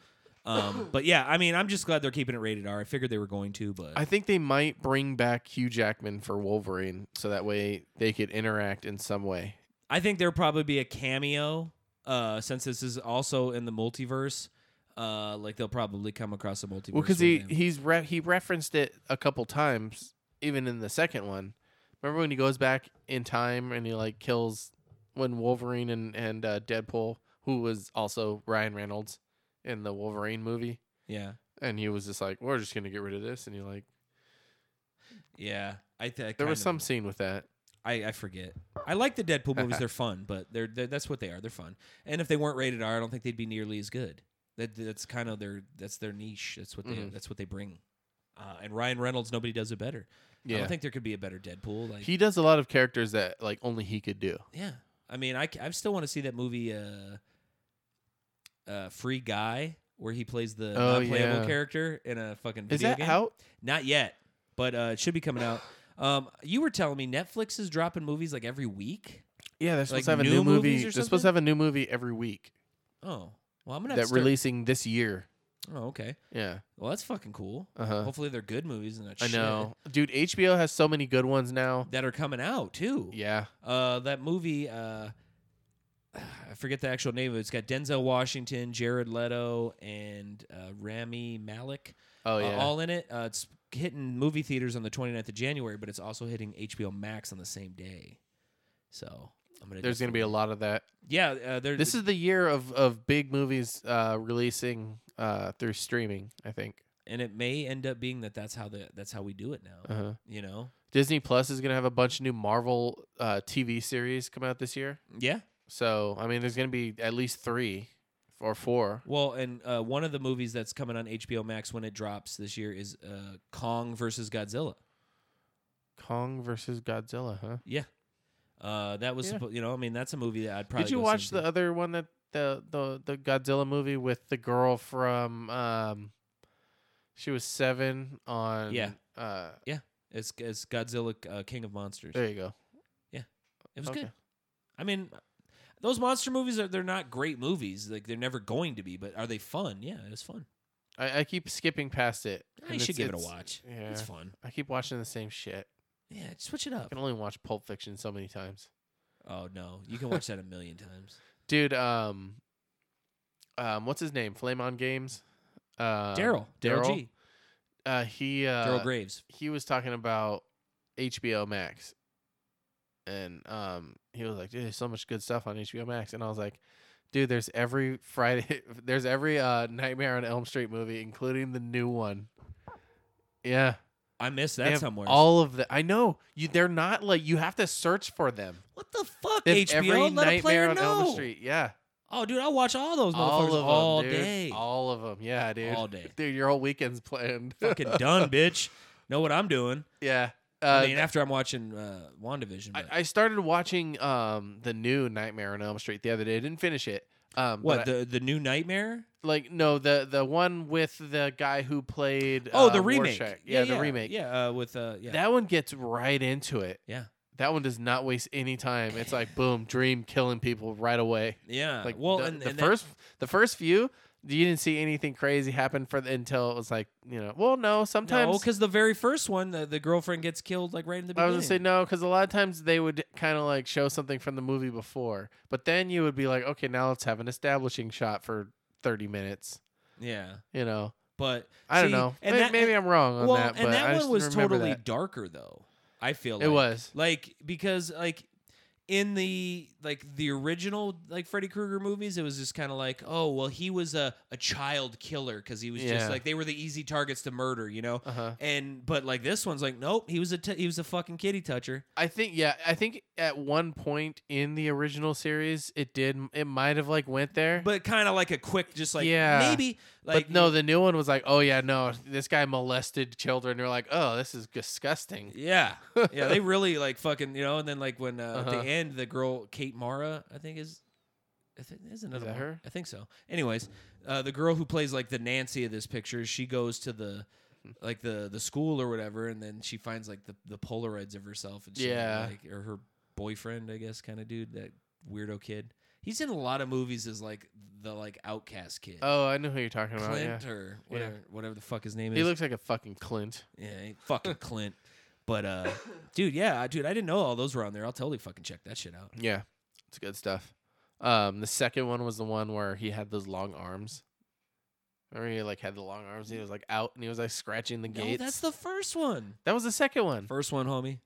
Um, but yeah, I mean, I'm just glad they're keeping it rated R. I figured they were going to, but I think they might bring back Hugh Jackman for Wolverine so that way they could interact in some way. I think there'll probably be a cameo, uh, since this is also in the multiverse. Uh, like they'll probably come across a multiverse. Well, because he him. he's re- he referenced it a couple times, even in the second one. Remember when he goes back in time and he like kills when Wolverine and and uh, Deadpool, who was also Ryan Reynolds in the Wolverine movie, yeah, and he was just like, "We're just gonna get rid of this," and he like, yeah. I think there was some scene with that. I, I forget. I like the Deadpool movies; they're fun, but they're, they're that's what they are. They're fun. And if they weren't rated R, I don't think they'd be nearly as good. That that's kind of their that's their niche. That's what they Mhm. that's what they bring. Uh, and Ryan Reynolds, nobody does it better. I Yeah, don't think there could be a better Deadpool. Like he does a lot of characters that like only he could do. Yeah, I mean, I, I still want to see that movie, uh, uh, Free Guy, where he plays the Oh, non-playable yeah. character in a fucking Is video that game. out? Not yet, but uh, it should be coming out. Um, you were telling me Netflix is dropping movies like every week. Yeah, they're Like supposed to have a new new movies movie. or They're supposed something? to have a new movie every week Oh, well, I'm gonna have that to start- releasing this year. Oh, okay. Yeah, Well, that's fucking cool. uh huh. Hopefully, they're good movies and not I shit know, dude. HBO has so many good ones now. that are coming out too. Yeah, Uh, that movie, uh, I forget the actual name of it. It's got Denzel Washington, Jared Leto, and uh, Rami Malek oh uh, yeah. all in it. Uh, it's hitting movie theaters on the 29th of January, but it's also hitting HBO Max on the same day. So I'm gonna. There's gonna be a lot of that. Yeah, uh, there. This is the year of of big movies uh, releasing uh, through streaming. I think. and it may end up being that that's how the that's how we do it now. Uh-huh. You know. Disney Plus is gonna have a bunch of new Marvel uh, TV series come out this year. Yeah. So I mean, there's gonna be at least three or four. Well, and uh, one of the movies that's coming on HBO Max when it drops this year is uh, Kong versus Godzilla. Kong versus Godzilla, huh? Yeah. Uh, that was, Yeah. suppo- you know, I mean, that's a movie that I'd probably. Did you watch the other one that the the the Godzilla movie with the girl from um she was 7 on Yeah. uh It's, it's Godzilla, uh, King of Monsters. there you go. Yeah, it was okay. good. I mean, those monster movies are they're not great movies. Like they're never going to be, but are they fun? Yeah, it was fun. I, I keep skipping past it. I should give it a watch. Yeah. It's fun. I keep watching the same shit. Yeah, switch it up. I can only watch Pulp Fiction so many times. Oh no, you can watch that a million times. Dude, um um what's his name? Flame on Games? Uh Daryl, Daryl Uh he uh Daryl Graves. he was talking about HBO Max. And um he was like, Dude, there's so much good stuff on HBO Max. And I was like, Dude, there's every Friday there's every uh Nightmare on Elm Street movie, including the new one. Yeah. I missed that somewhere. All of the I know. You they're not like you have to search for them. what the fuck, They HBO? every Let a Nightmare player on Elm know. Street. Yeah. Oh, dude, I'll watch all those all motherfuckers of them, all dude. day. All of them. Yeah, dude. All day. Dude, your whole weekend's planned. Fucking done, bitch. Know what I'm doing? yeah. Uh, I mean, after I'm watching uh, Wandavision. I, but- I started watching um the new Nightmare on Elm Street the other day. I didn't finish it. Um, what but I- the the new Nightmare? like no the the one with the guy who played Oh, uh, the remake. Rorschach. Yeah, the remake. Yeah, uh, with uh, yeah, That one gets right into it. yeah, That one does not waste any time. It's like boom, dream killing people right away. yeah. Like well, the, and, the and that- first the first few, you didn't see anything crazy happen for the, until it was like you know. Well, no, sometimes no, because the very first one, the, the girlfriend gets killed like right in the I was gonna say no, because a lot of times they would kind of like show something from the movie before, but then you would be like, okay, now let's have an establishing shot for thirty minutes. Yeah, You know, but I don't know. And May- that, maybe I'm wrong on well, that. and but that I one was totally that. darker though. I feel like. It was. like because like in the like the original like Freddy Krueger movies, it was just kind of like, oh well, he was a, a child killer because he was Yeah. just like they were the easy targets to murder, you know. Uh-huh. And but like this one's like, nope, he was a t- he was a fucking kitty toucher. I think yeah, I think at one point in the original series, it did. It might have like went there. But kind of like a quick, just like Yeah. maybe like but no, the new one was like, oh yeah, no, this guy molested children. You're like, oh, this is disgusting. Yeah, yeah, they really like fucking, you know. And then like when uh, Uh-huh. the end, the girl Kate Mara, I think is, I think is another that her? I think so. Anyways, uh, the girl who plays like the Nancy of this picture, she goes to the like the the school or whatever, and then she finds like the the Polaroids of herself and shit, Yeah. like, or her boyfriend, I guess, kind of dude, that weirdo kid. He's in a lot of movies as like the like outcast kid. Oh, I know who you're talking about. Yeah. Clint or Yeah. whatever, whatever the fuck his name is. He looks like a fucking Clint. Yeah, fucking Clint. But uh dude, yeah, dude, I didn't know all those were on there. I'll totally fucking check that shit out. Yeah, it's good stuff. Um, the second one was the one where he had those long arms. Remember he like had the long arms. And he was like out and he was like scratching the No, gates. that's the first one. that was the second one. First one, homie.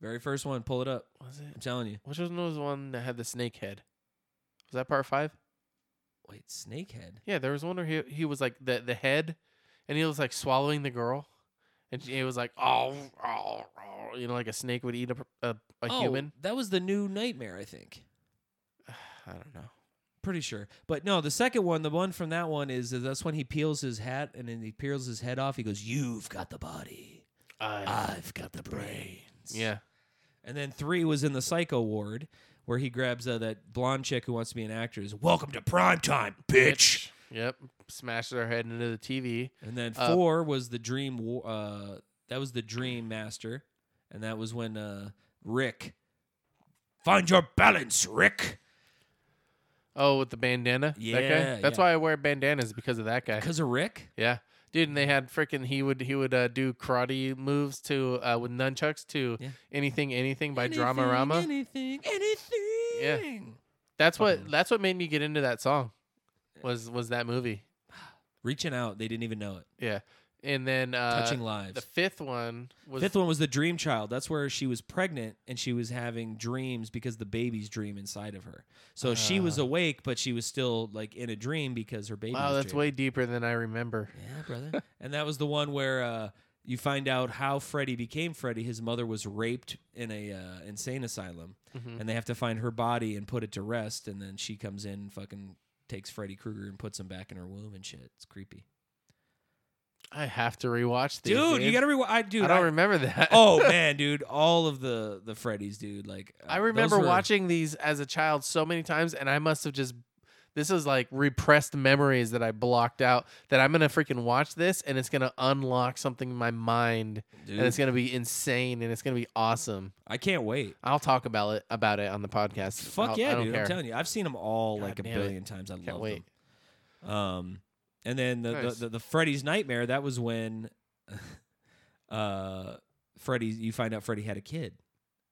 Very first one. Pull it up. Was it? I'm telling you. Which one was the one that had the snake head? Was that part five? Wait, Snakehead. Yeah, there was one where he he was like the the head, and he was like swallowing the girl, and she, it was like oh, oh, oh you know like a snake would eat a a, a oh, human. That was the new Nightmare, I think. I don't know. Pretty sure. But no, the second one, the one from that one is that's when he peels his hat and then he peels his head off. He goes, "You've got the body. I've got the brains." yeah. And then three was in the Psycho Ward, where he grabs uh, that blonde chick who wants to be an actress. Welcome to prime time, bitch. Yep. Smashes her head into the TV. And then Uh, four was the Dream. Uh, that was the Dream Master, and that was when uh, Rick. Find your balance, Rick. Oh, with the bandana. that Yeah, guy? That's yeah. why I wear bandanas because of that guy. Because of Rick. Yeah, dude. And they had freaking he would he would uh, do karate moves to uh, with nunchucks to Yeah. anything anything by Anything, Dramarama. Anything, anything. That's what that's what made me get into that song. Was was that movie? Reaching out, they didn't even know it. Yeah, and then uh, Touching lives. The fifth one was Fifth one was the dream child. That's where she was pregnant and she was having dreams because the baby's dream inside of her. So she was Ah. awake, but she was still like in a dream because her baby. wow. was That's dreaming. way deeper than I remember. Yeah, brother. and that was the one where uh, you find out how Freddy became Freddy. His mother was raped in a uh, insane asylum, Mhm. and they have to find her body and put it to rest. And then she comes in, and fucking takes Freddy Krueger and puts him back in her womb and shit. It's creepy, I have to rewatch these. dude. You gotta re- I dude. I don't I- remember that. oh man, dude, all of the the Freddys, dude. Like uh, I remember were- watching these as a child so many times, and I must have just. This is like repressed memories that I blocked out. That I'm gonna freaking watch this, and it's gonna unlock something in my mind, Dude, and it's gonna be insane, and it's gonna be awesome. I can't wait. I'll talk about it about it on the podcast. Fuck I'll- yeah, dude! care. I'm telling you, I've seen them all God like a damn it. billion times. I Can't love wait. them. Um, and then the, Nice. the, the the Freddy's Nightmare. That was when, uh, Freddy. You find out Freddy had a kid,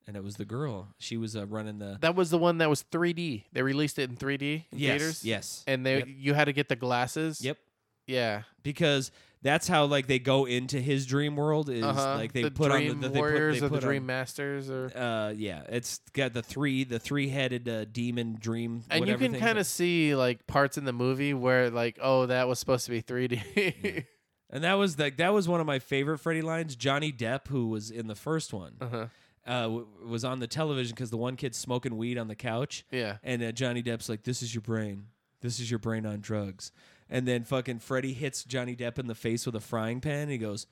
and it was the girl. She was uh, running the That was the one that was 3D. They released it in 3D in yes, theaters. yes, And they Yep. you had to get the glasses. yep. Yeah. Because that's how like they go into his dream world. Is Uh-huh. like they the put on the, the they Warriors put, they or the Dream on- Masters or. Uh, yeah, it's got the three the three headed uh, demon dream. And you can kind of see like parts in the movie where like, oh, that was supposed to be 3D. And that was like that was one of my favorite Freddy lines. Johnny Depp, who was in the first one, uh-huh. Uh, w- was on the television because the one kid's smoking weed on the couch, Yeah. and uh, Johnny Depp's like, "This is your brain. This is your brain on drugs." And then fucking Freddy hits Johnny Depp in the face with a frying pan. And he goes,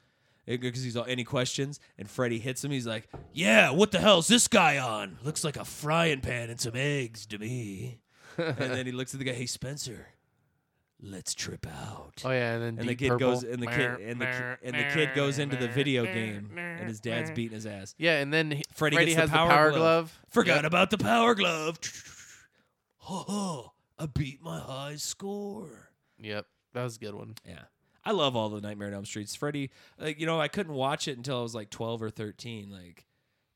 because he's all, any questions, and Freddy hits him. He's like, "Yeah, what the hell's this guy on? Looks like a frying pan and some eggs to me." and then he looks at the guy, "Hey Spencer, let's trip out." Oh yeah, and then and the Deep kid Purple. goes and the kid and the ki- and the kid goes into the video game and his dad's beating his ass. Yeah, and then he- Freddy Freddy, gets the has power the power glove. glove. Forgot Yep. about the power glove. Ho ho! I beat my high score. Yep, that was a good one. Yeah, I love all the Nightmare on Elm Streets. Freddy, like you know, I couldn't watch it until I was like twelve or thirteen. Like,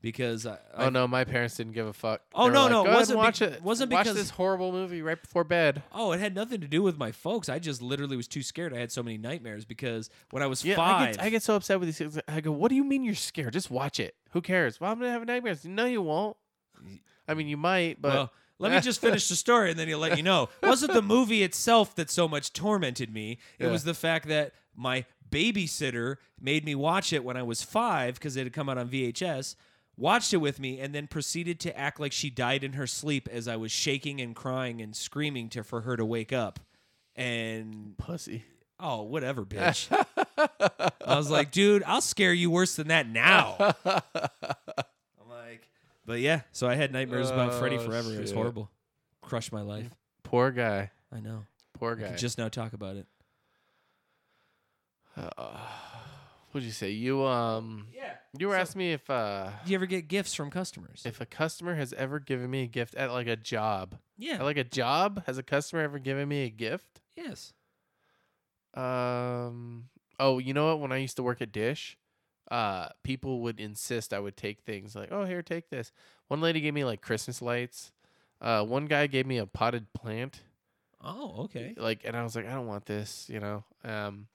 because I, Oh I- no, my parents didn't give a fuck. Oh, They no, like, no, it Go wasn't watch be- it. wasn't watch because- this horrible movie right before bed. Oh, it had nothing to do with my folks. I just literally was too scared. I had so many nightmares because when I was Yeah, I five, get, I get so upset with these things. I go, "What do you mean you're scared? Just watch it. Who cares? Well, I'm gonna have nightmares. No, you won't. I mean, you might, but well, let me just finish the story and then he'll let you know. It wasn't the movie itself that so much tormented me. It Yeah. was the fact that my babysitter made me watch it when I was five because it had come out on VHS. Watched it with me and then proceeded to act like she died in her sleep as I was shaking and crying and screaming to for her to wake up. And pussy. oh, whatever, bitch. I was like, dude, I'll scare you worse than that now. I'm like, but yeah, so I had nightmares about oh, Freddy Oh, forever. It was shit. horrible. Crushed my life. Poor guy. I know. Poor I guy. can just now talk about it. Uh, What'd you say? You um. Yeah. You were So- asking me if uh Do you ever get gifts from customers? if a customer has ever given me a gift at like a job. yeah. At like a job, has a customer ever given me a gift? yes. Um. Oh, you know what? When I used to work at Dish, uh, people would insist I would take things like, "Oh, here, take this." One lady gave me like Christmas lights. Uh, one guy gave me a potted plant. Oh, okay. Like, and I was like, I don't want this, you know. Um,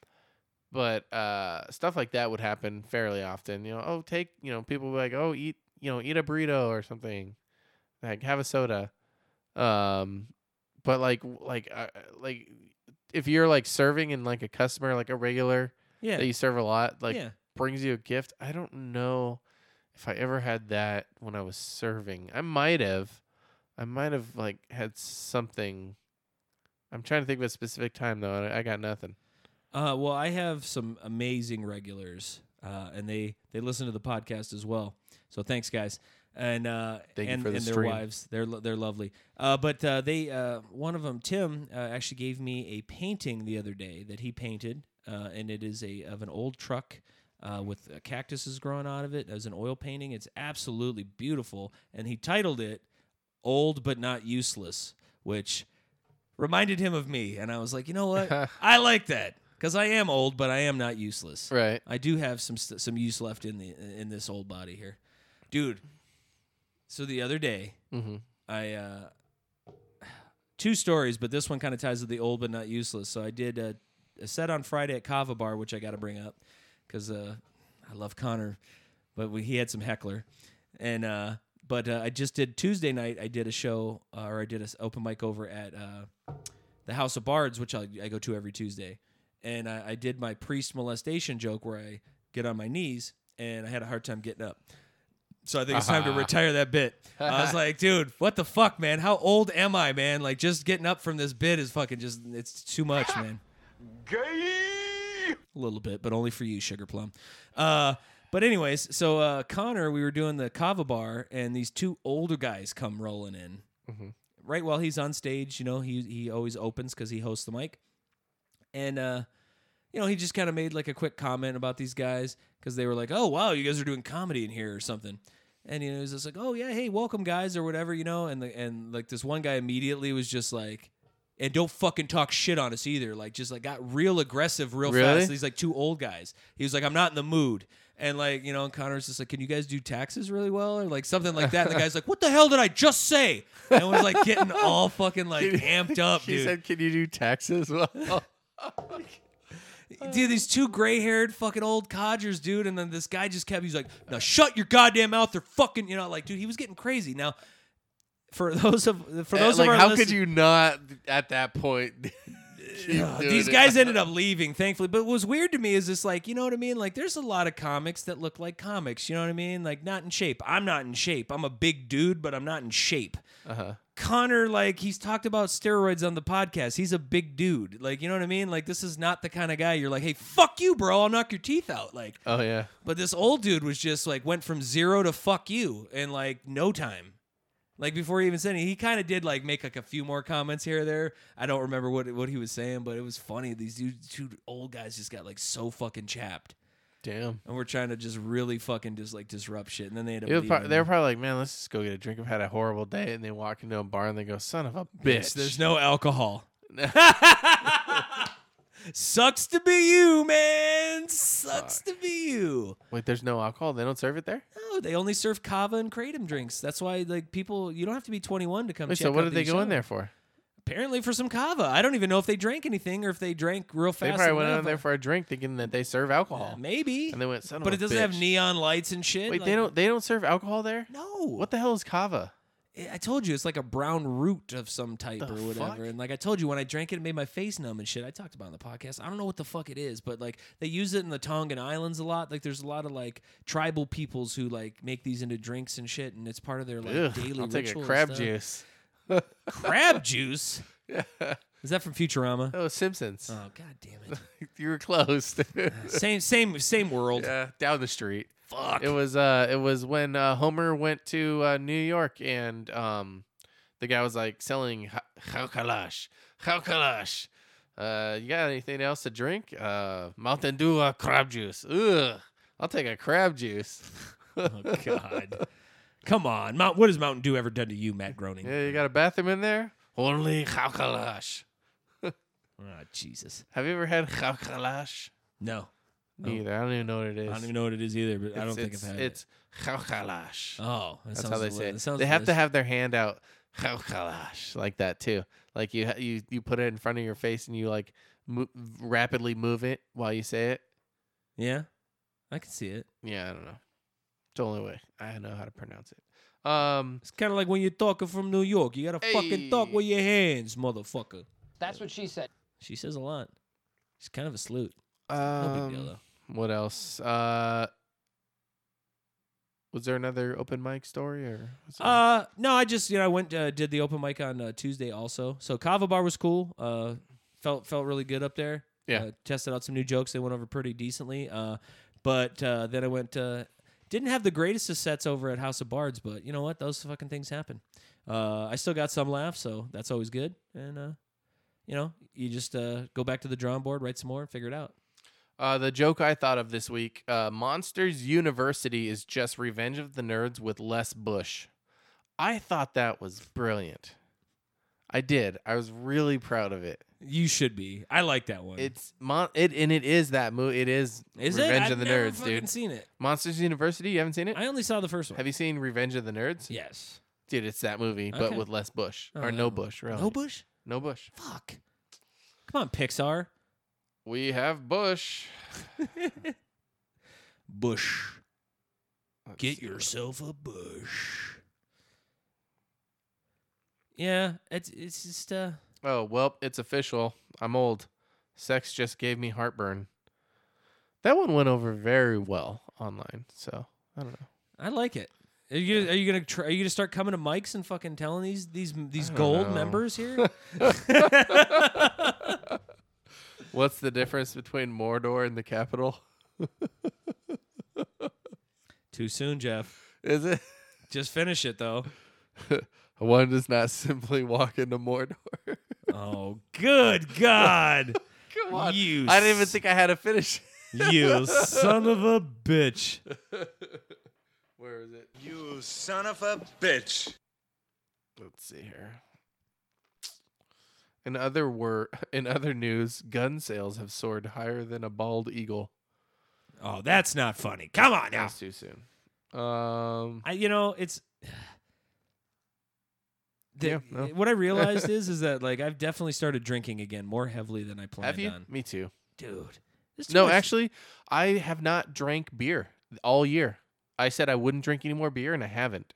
but uh, stuff like that would happen fairly often. You know, oh, take, you know, people would be like, oh, eat, you know, eat a burrito or something, like have a soda. Um, but like, like, uh, like, if you're like serving and like a customer, like a regular Yeah. that you serve a lot, like yeah. brings you a gift. I don't know if I ever had that when I was serving. I might have. I might have like had something. I'm trying to think of a specific time though. I I got nothing. Uh, well, I have some amazing regulars, uh, and they they listen to the podcast as well. So thanks, guys, and uh, Thank and, the and their wives. They're lo- they're lovely. Uh, but uh, they uh, one of them, Tim, uh, actually gave me a painting the other day that he painted, uh, and it is a of an old truck. Uh, with uh, cactuses growing out of it as an oil painting, it's absolutely beautiful. And he titled it "Old but Not Useless," which reminded him of me. And I was like, you know what? I like that because I am old, but I am not useless. Right. I do have some st- some use left in the in this old body here, dude. So the other day, Mm-hmm. I uh, two stories, but this one kind of ties to the old but not useless. So I did a, a set on Friday at Kava Bar, which I got to bring up because uh, I love Connor, but we, he had some heckler, and uh, but uh, I just did Tuesday night. I did a show uh, or I did an open mic over at uh, the House of Bards, which I, I go to every Tuesday, and I, I did my priest molestation joke where I get on my knees, and I had a hard time getting up. So I think it's time to retire that bit. I was like, dude, what the fuck, man? How old am I, man? Like, just getting up from this bit is fucking just, it's too much, man. Gay! A little bit, but only for you, Sugar Plum. Uh, but anyways, so uh, Connor, we were doing the Kava bar, and these two older guys come rolling in. Right while he's on stage, you know, he he always opens because he hosts the mic, and uh, you know, he just kind of made like a quick comment about these guys because they were like, "Oh wow, you guys are doing comedy in here or something." And you know, he was just like, "Oh yeah, hey, welcome guys or whatever," you know. And the, and like this one guy immediately was just like, "And don't fucking talk shit on us either." Like just like got real aggressive real Really? fast. These like two old guys. He was like, "I'm not in the mood." And like you know, and Connor's just like, "Can you guys do taxes really well?" Or like something like that. And the guy's like, "What the hell did I just say?" And was like getting all fucking like amped up, He dude. said, "Can you do taxes?" Well, Dude, these two gray-haired fucking old codgers, dude, and then this guy just kept. He's like, "Now shut your goddamn mouth." They're fucking, you know, like, dude, he was getting crazy. Now, for those of for those like, of our how listen- could you not at that point? doing these guys ended up leaving, thankfully. But what was weird to me is this, like, you know what I mean? Like, there's a lot of comics that look like comics. You know what I mean? Like, not in shape. I'm not in shape. I'm a big dude, but I'm not in shape. Uh-huh. Connor, like, he's talked about steroids on the podcast. He's a big dude. Like, you know what I mean? Like, this is not the kind of guy you're like, hey, fuck you, bro. I'll knock your teeth out. Like, Oh yeah. but this old dude was just like went from zero to fuck you in like no time. Like before he even said it, he kind of did like make like a few more comments here or there. I don't remember what what he was saying, but it was funny. These two, two old guys just got like so fucking chapped, Damn. and we're trying to just really fucking just like disrupt shit. And then they end up pro- they were probably like, man, let's just go get a drink. I've had a horrible day, and they walk into a bar and they go, "Son of a bitch." There's no alcohol. Sucks to be you, man. Sucks to be you. Wait, there's no alcohol. They don't serve it there. No, they only serve kava and kratom drinks. That's why, like, people, you don't have to be 21 to come. Wait, so what did they the go in there for? Apparently for some kava. I don't even know if they drank anything or if they drank real fast. They probably went in there for a drink, thinking that they serve alcohol. Yeah, maybe. And they went, son of but it doesn't have neon lights and shit. Wait, like- they don't. They don't serve alcohol there. No. What the hell is kava? Eh, I told you it's like a brown root of some type The or whatever. fuck? And like I told you, when I drank it, it made my face numb and shit. I talked about it on the podcast. I don't know what the fuck it is, but like they use it in the Tongan Islands a lot. Like there's a lot of like tribal peoples who like make these into drinks and shit, and it's part of their like Ugh, daily I'll take a crab juice. Crab juice. Yeah. Is that from Futurama? Oh, Simpsons. Oh god damn it. you were close. same same same world. yeah, down the street. Fuck. It was uh it was when uh, Homer went to uh, New York and um the guy was like selling khlav kalash. How. Uh you got anything else to drink? Uh Mountain Dew uh, crab juice. Ugh. I'll take a crab juice. oh god. Come on, Mount. What has Mountain Dew ever done to you, Matt Groening? Yeah, you got a bathroom in there? Only how. Oh ah, Jesus. Have you ever had khlav kalash? No, Neither. I don't even know what it is. I don't even know what it is either. But I don't think it's, I've had it. It's how Oh, that That's sounds how they deli- say that it. sounds They have to delicious. have their hand out, "Chokalash," like that too. Like you, ha- you, you put it in front of your face and you like mo- rapidly move it while you say it. Yeah, I can see it. Yeah, I don't know. It's the only way I know how to pronounce it. Um, It's kind of like when you're talking from New York. You gotta fucking talk with your hands, motherfucker. That's what she said. She says a lot. She's kind of a sleut. No big deal um, though. what else? Uh, was there another open mic story or? Uh, no, I just you know I went uh, did the open mic on uh, Tuesday also. So Kava Bar was cool. Uh, felt felt really good up there. Yeah. Uh, tested out some new jokes. They went over pretty decently. Uh, but uh, then I went. Uh, didn't have the greatest of sets over at House of Bards, but you know what? Those fucking things happen. Uh, I still got some laughs, so that's always good. And uh, you know, you just uh, go back to the drawing board, write some more, and figure it out. Uh, the joke I thought of this week: uh, Monsters University is just Revenge of the Nerds with less Bush. I thought that was brilliant. I did. I was really proud of it. You should be. I like that one. It's mon- it and it is that movie. It is, Is it? Revenge I've of the never Nerds, fucking dude. Seen it? Monsters University. You haven't seen it? I only saw the first one. Have you seen Revenge of the Nerds? Yes. Dude, it's that movie, but Okay. with less Bush Oh, or no. Bush. Really, No Bush. No Bush. Fuck. Come on, Pixar. We have Bush. Bush. Let's Get see yourself a bush. Yeah, it's it's just uh Oh well, it's official. I'm old. Sex just gave me heartburn. That one went over very well online. So I don't know. I like it. Are you are you gonna try, are you gonna start coming to mics and fucking telling these these these gold know. members here? What's the difference between Mordor and the Capitol? Too soon, Jeff. Is it? Just finish it though. One does not simply walk into Mordor. Oh, good God! Come on. You I didn't even think I had to finish. you son of a bitch. Where is it? You son of a bitch. Let's see here. In other wor- in other news, gun sales have soared higher than a bald eagle. Oh, that's not funny. Come on now. That's too soon. Um, I you know it's the, Yeah, no. what I realized is is that like I've definitely started drinking again more heavily than I planned have you? on. Me too. Dude. No, much- actually, I have not drank beer all year. I said I wouldn't drink any more beer, and I haven't.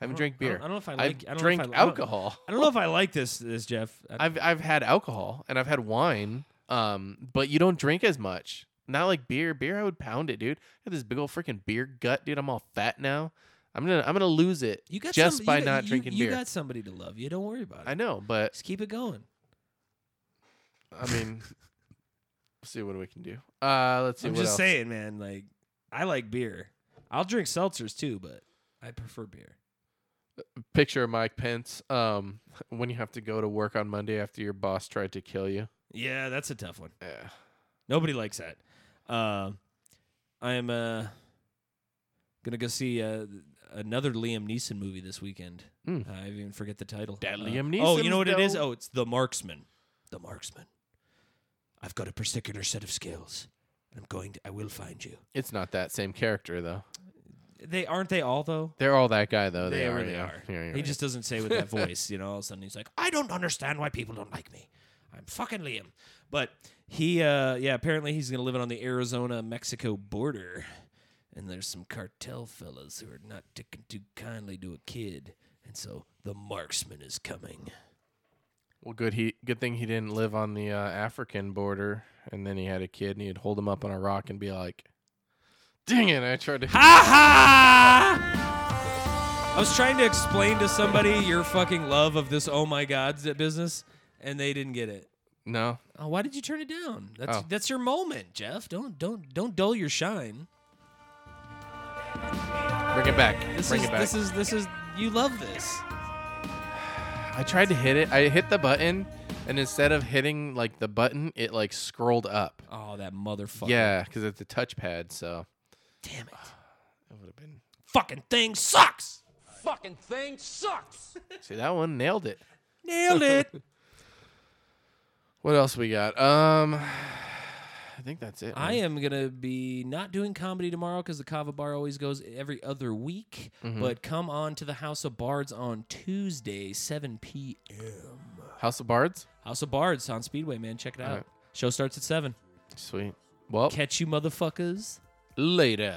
I haven't don't- drank I don't- beer. I don't know if I I've like- I don't know drank if I- I don't- alcohol. I don't know if I like this this Jeff. I- I've I've had alcohol and I've had wine, um, but you don't drink as much. Not like beer. Beer, I would pound it, dude. I have this big old freaking beer gut, dude. I'm all fat now. I'm gonna I'm gonna lose it you got just some- by you got- not you- drinking you beer. got somebody to love you. Don't worry about it. I know, but Just keep it going. I mean, let's see what we can do. Uh, let's see. I'm just else. saying, man. Like I like beer. I'll drink seltzers too, but I prefer beer. Picture of Mike Pence. Um, when you have to go to work on Monday after your boss tried to kill you. Yeah, that's a tough one. Yeah. Nobody likes that. Uh, I'm uh, gonna go see uh, another Liam Neeson movie this weekend. Mm. I even forget the title. That Uh, Liam Oh, you know what it is? Oh, it's The Marksman. The Marksman. I've got a particular set of skills. I'm going to. I will find you. It's not that same character though. They aren't they all though. They're all that guy though. They, They, are. really yeah. are. Yeah, he right. just doesn't say with that voice, you know. All of a sudden he's like, I don't understand why people don't like me. I'm fucking Liam. But he, uh, yeah, apparently he's gonna live on the Arizona Mexico border, and there's some cartel fellas who are not taking too kindly to a kid, and so the marksman is coming. Well, good. He good thing he didn't live on the uh, African border, and then he had a kid, and he'd hold him up on a rock and be like, "Dang it! I tried to." Ha ha! I was trying to explain to somebody your fucking love of this oh my god business, and they didn't get it. No, Oh, why did you turn it down? That's Oh. that's your moment, Jeff. Don't don't don't dull your shine. Bring it back. This bring is it back. this is this is you love this. I tried to hit it. I hit the button, and instead of hitting like the button, it like scrolled up. Oh, that motherfucker. Yeah, because it's a touchpad, so Damn it. it would have been. Fucking thing sucks. Fucking thing sucks. See that one nailed it. Nailed it. What else we got? Um, I think that's it. I man. am gonna be not doing comedy tomorrow because the Kava Bar always goes every other week. Mm-hmm. But come on to the House of Bards on Tuesday, 7 p.m. House of Bards. House of Bards on Speedway, man. Check it out. Alright. Show starts at seven. Sweet. Well, Catch you, motherfuckers. later.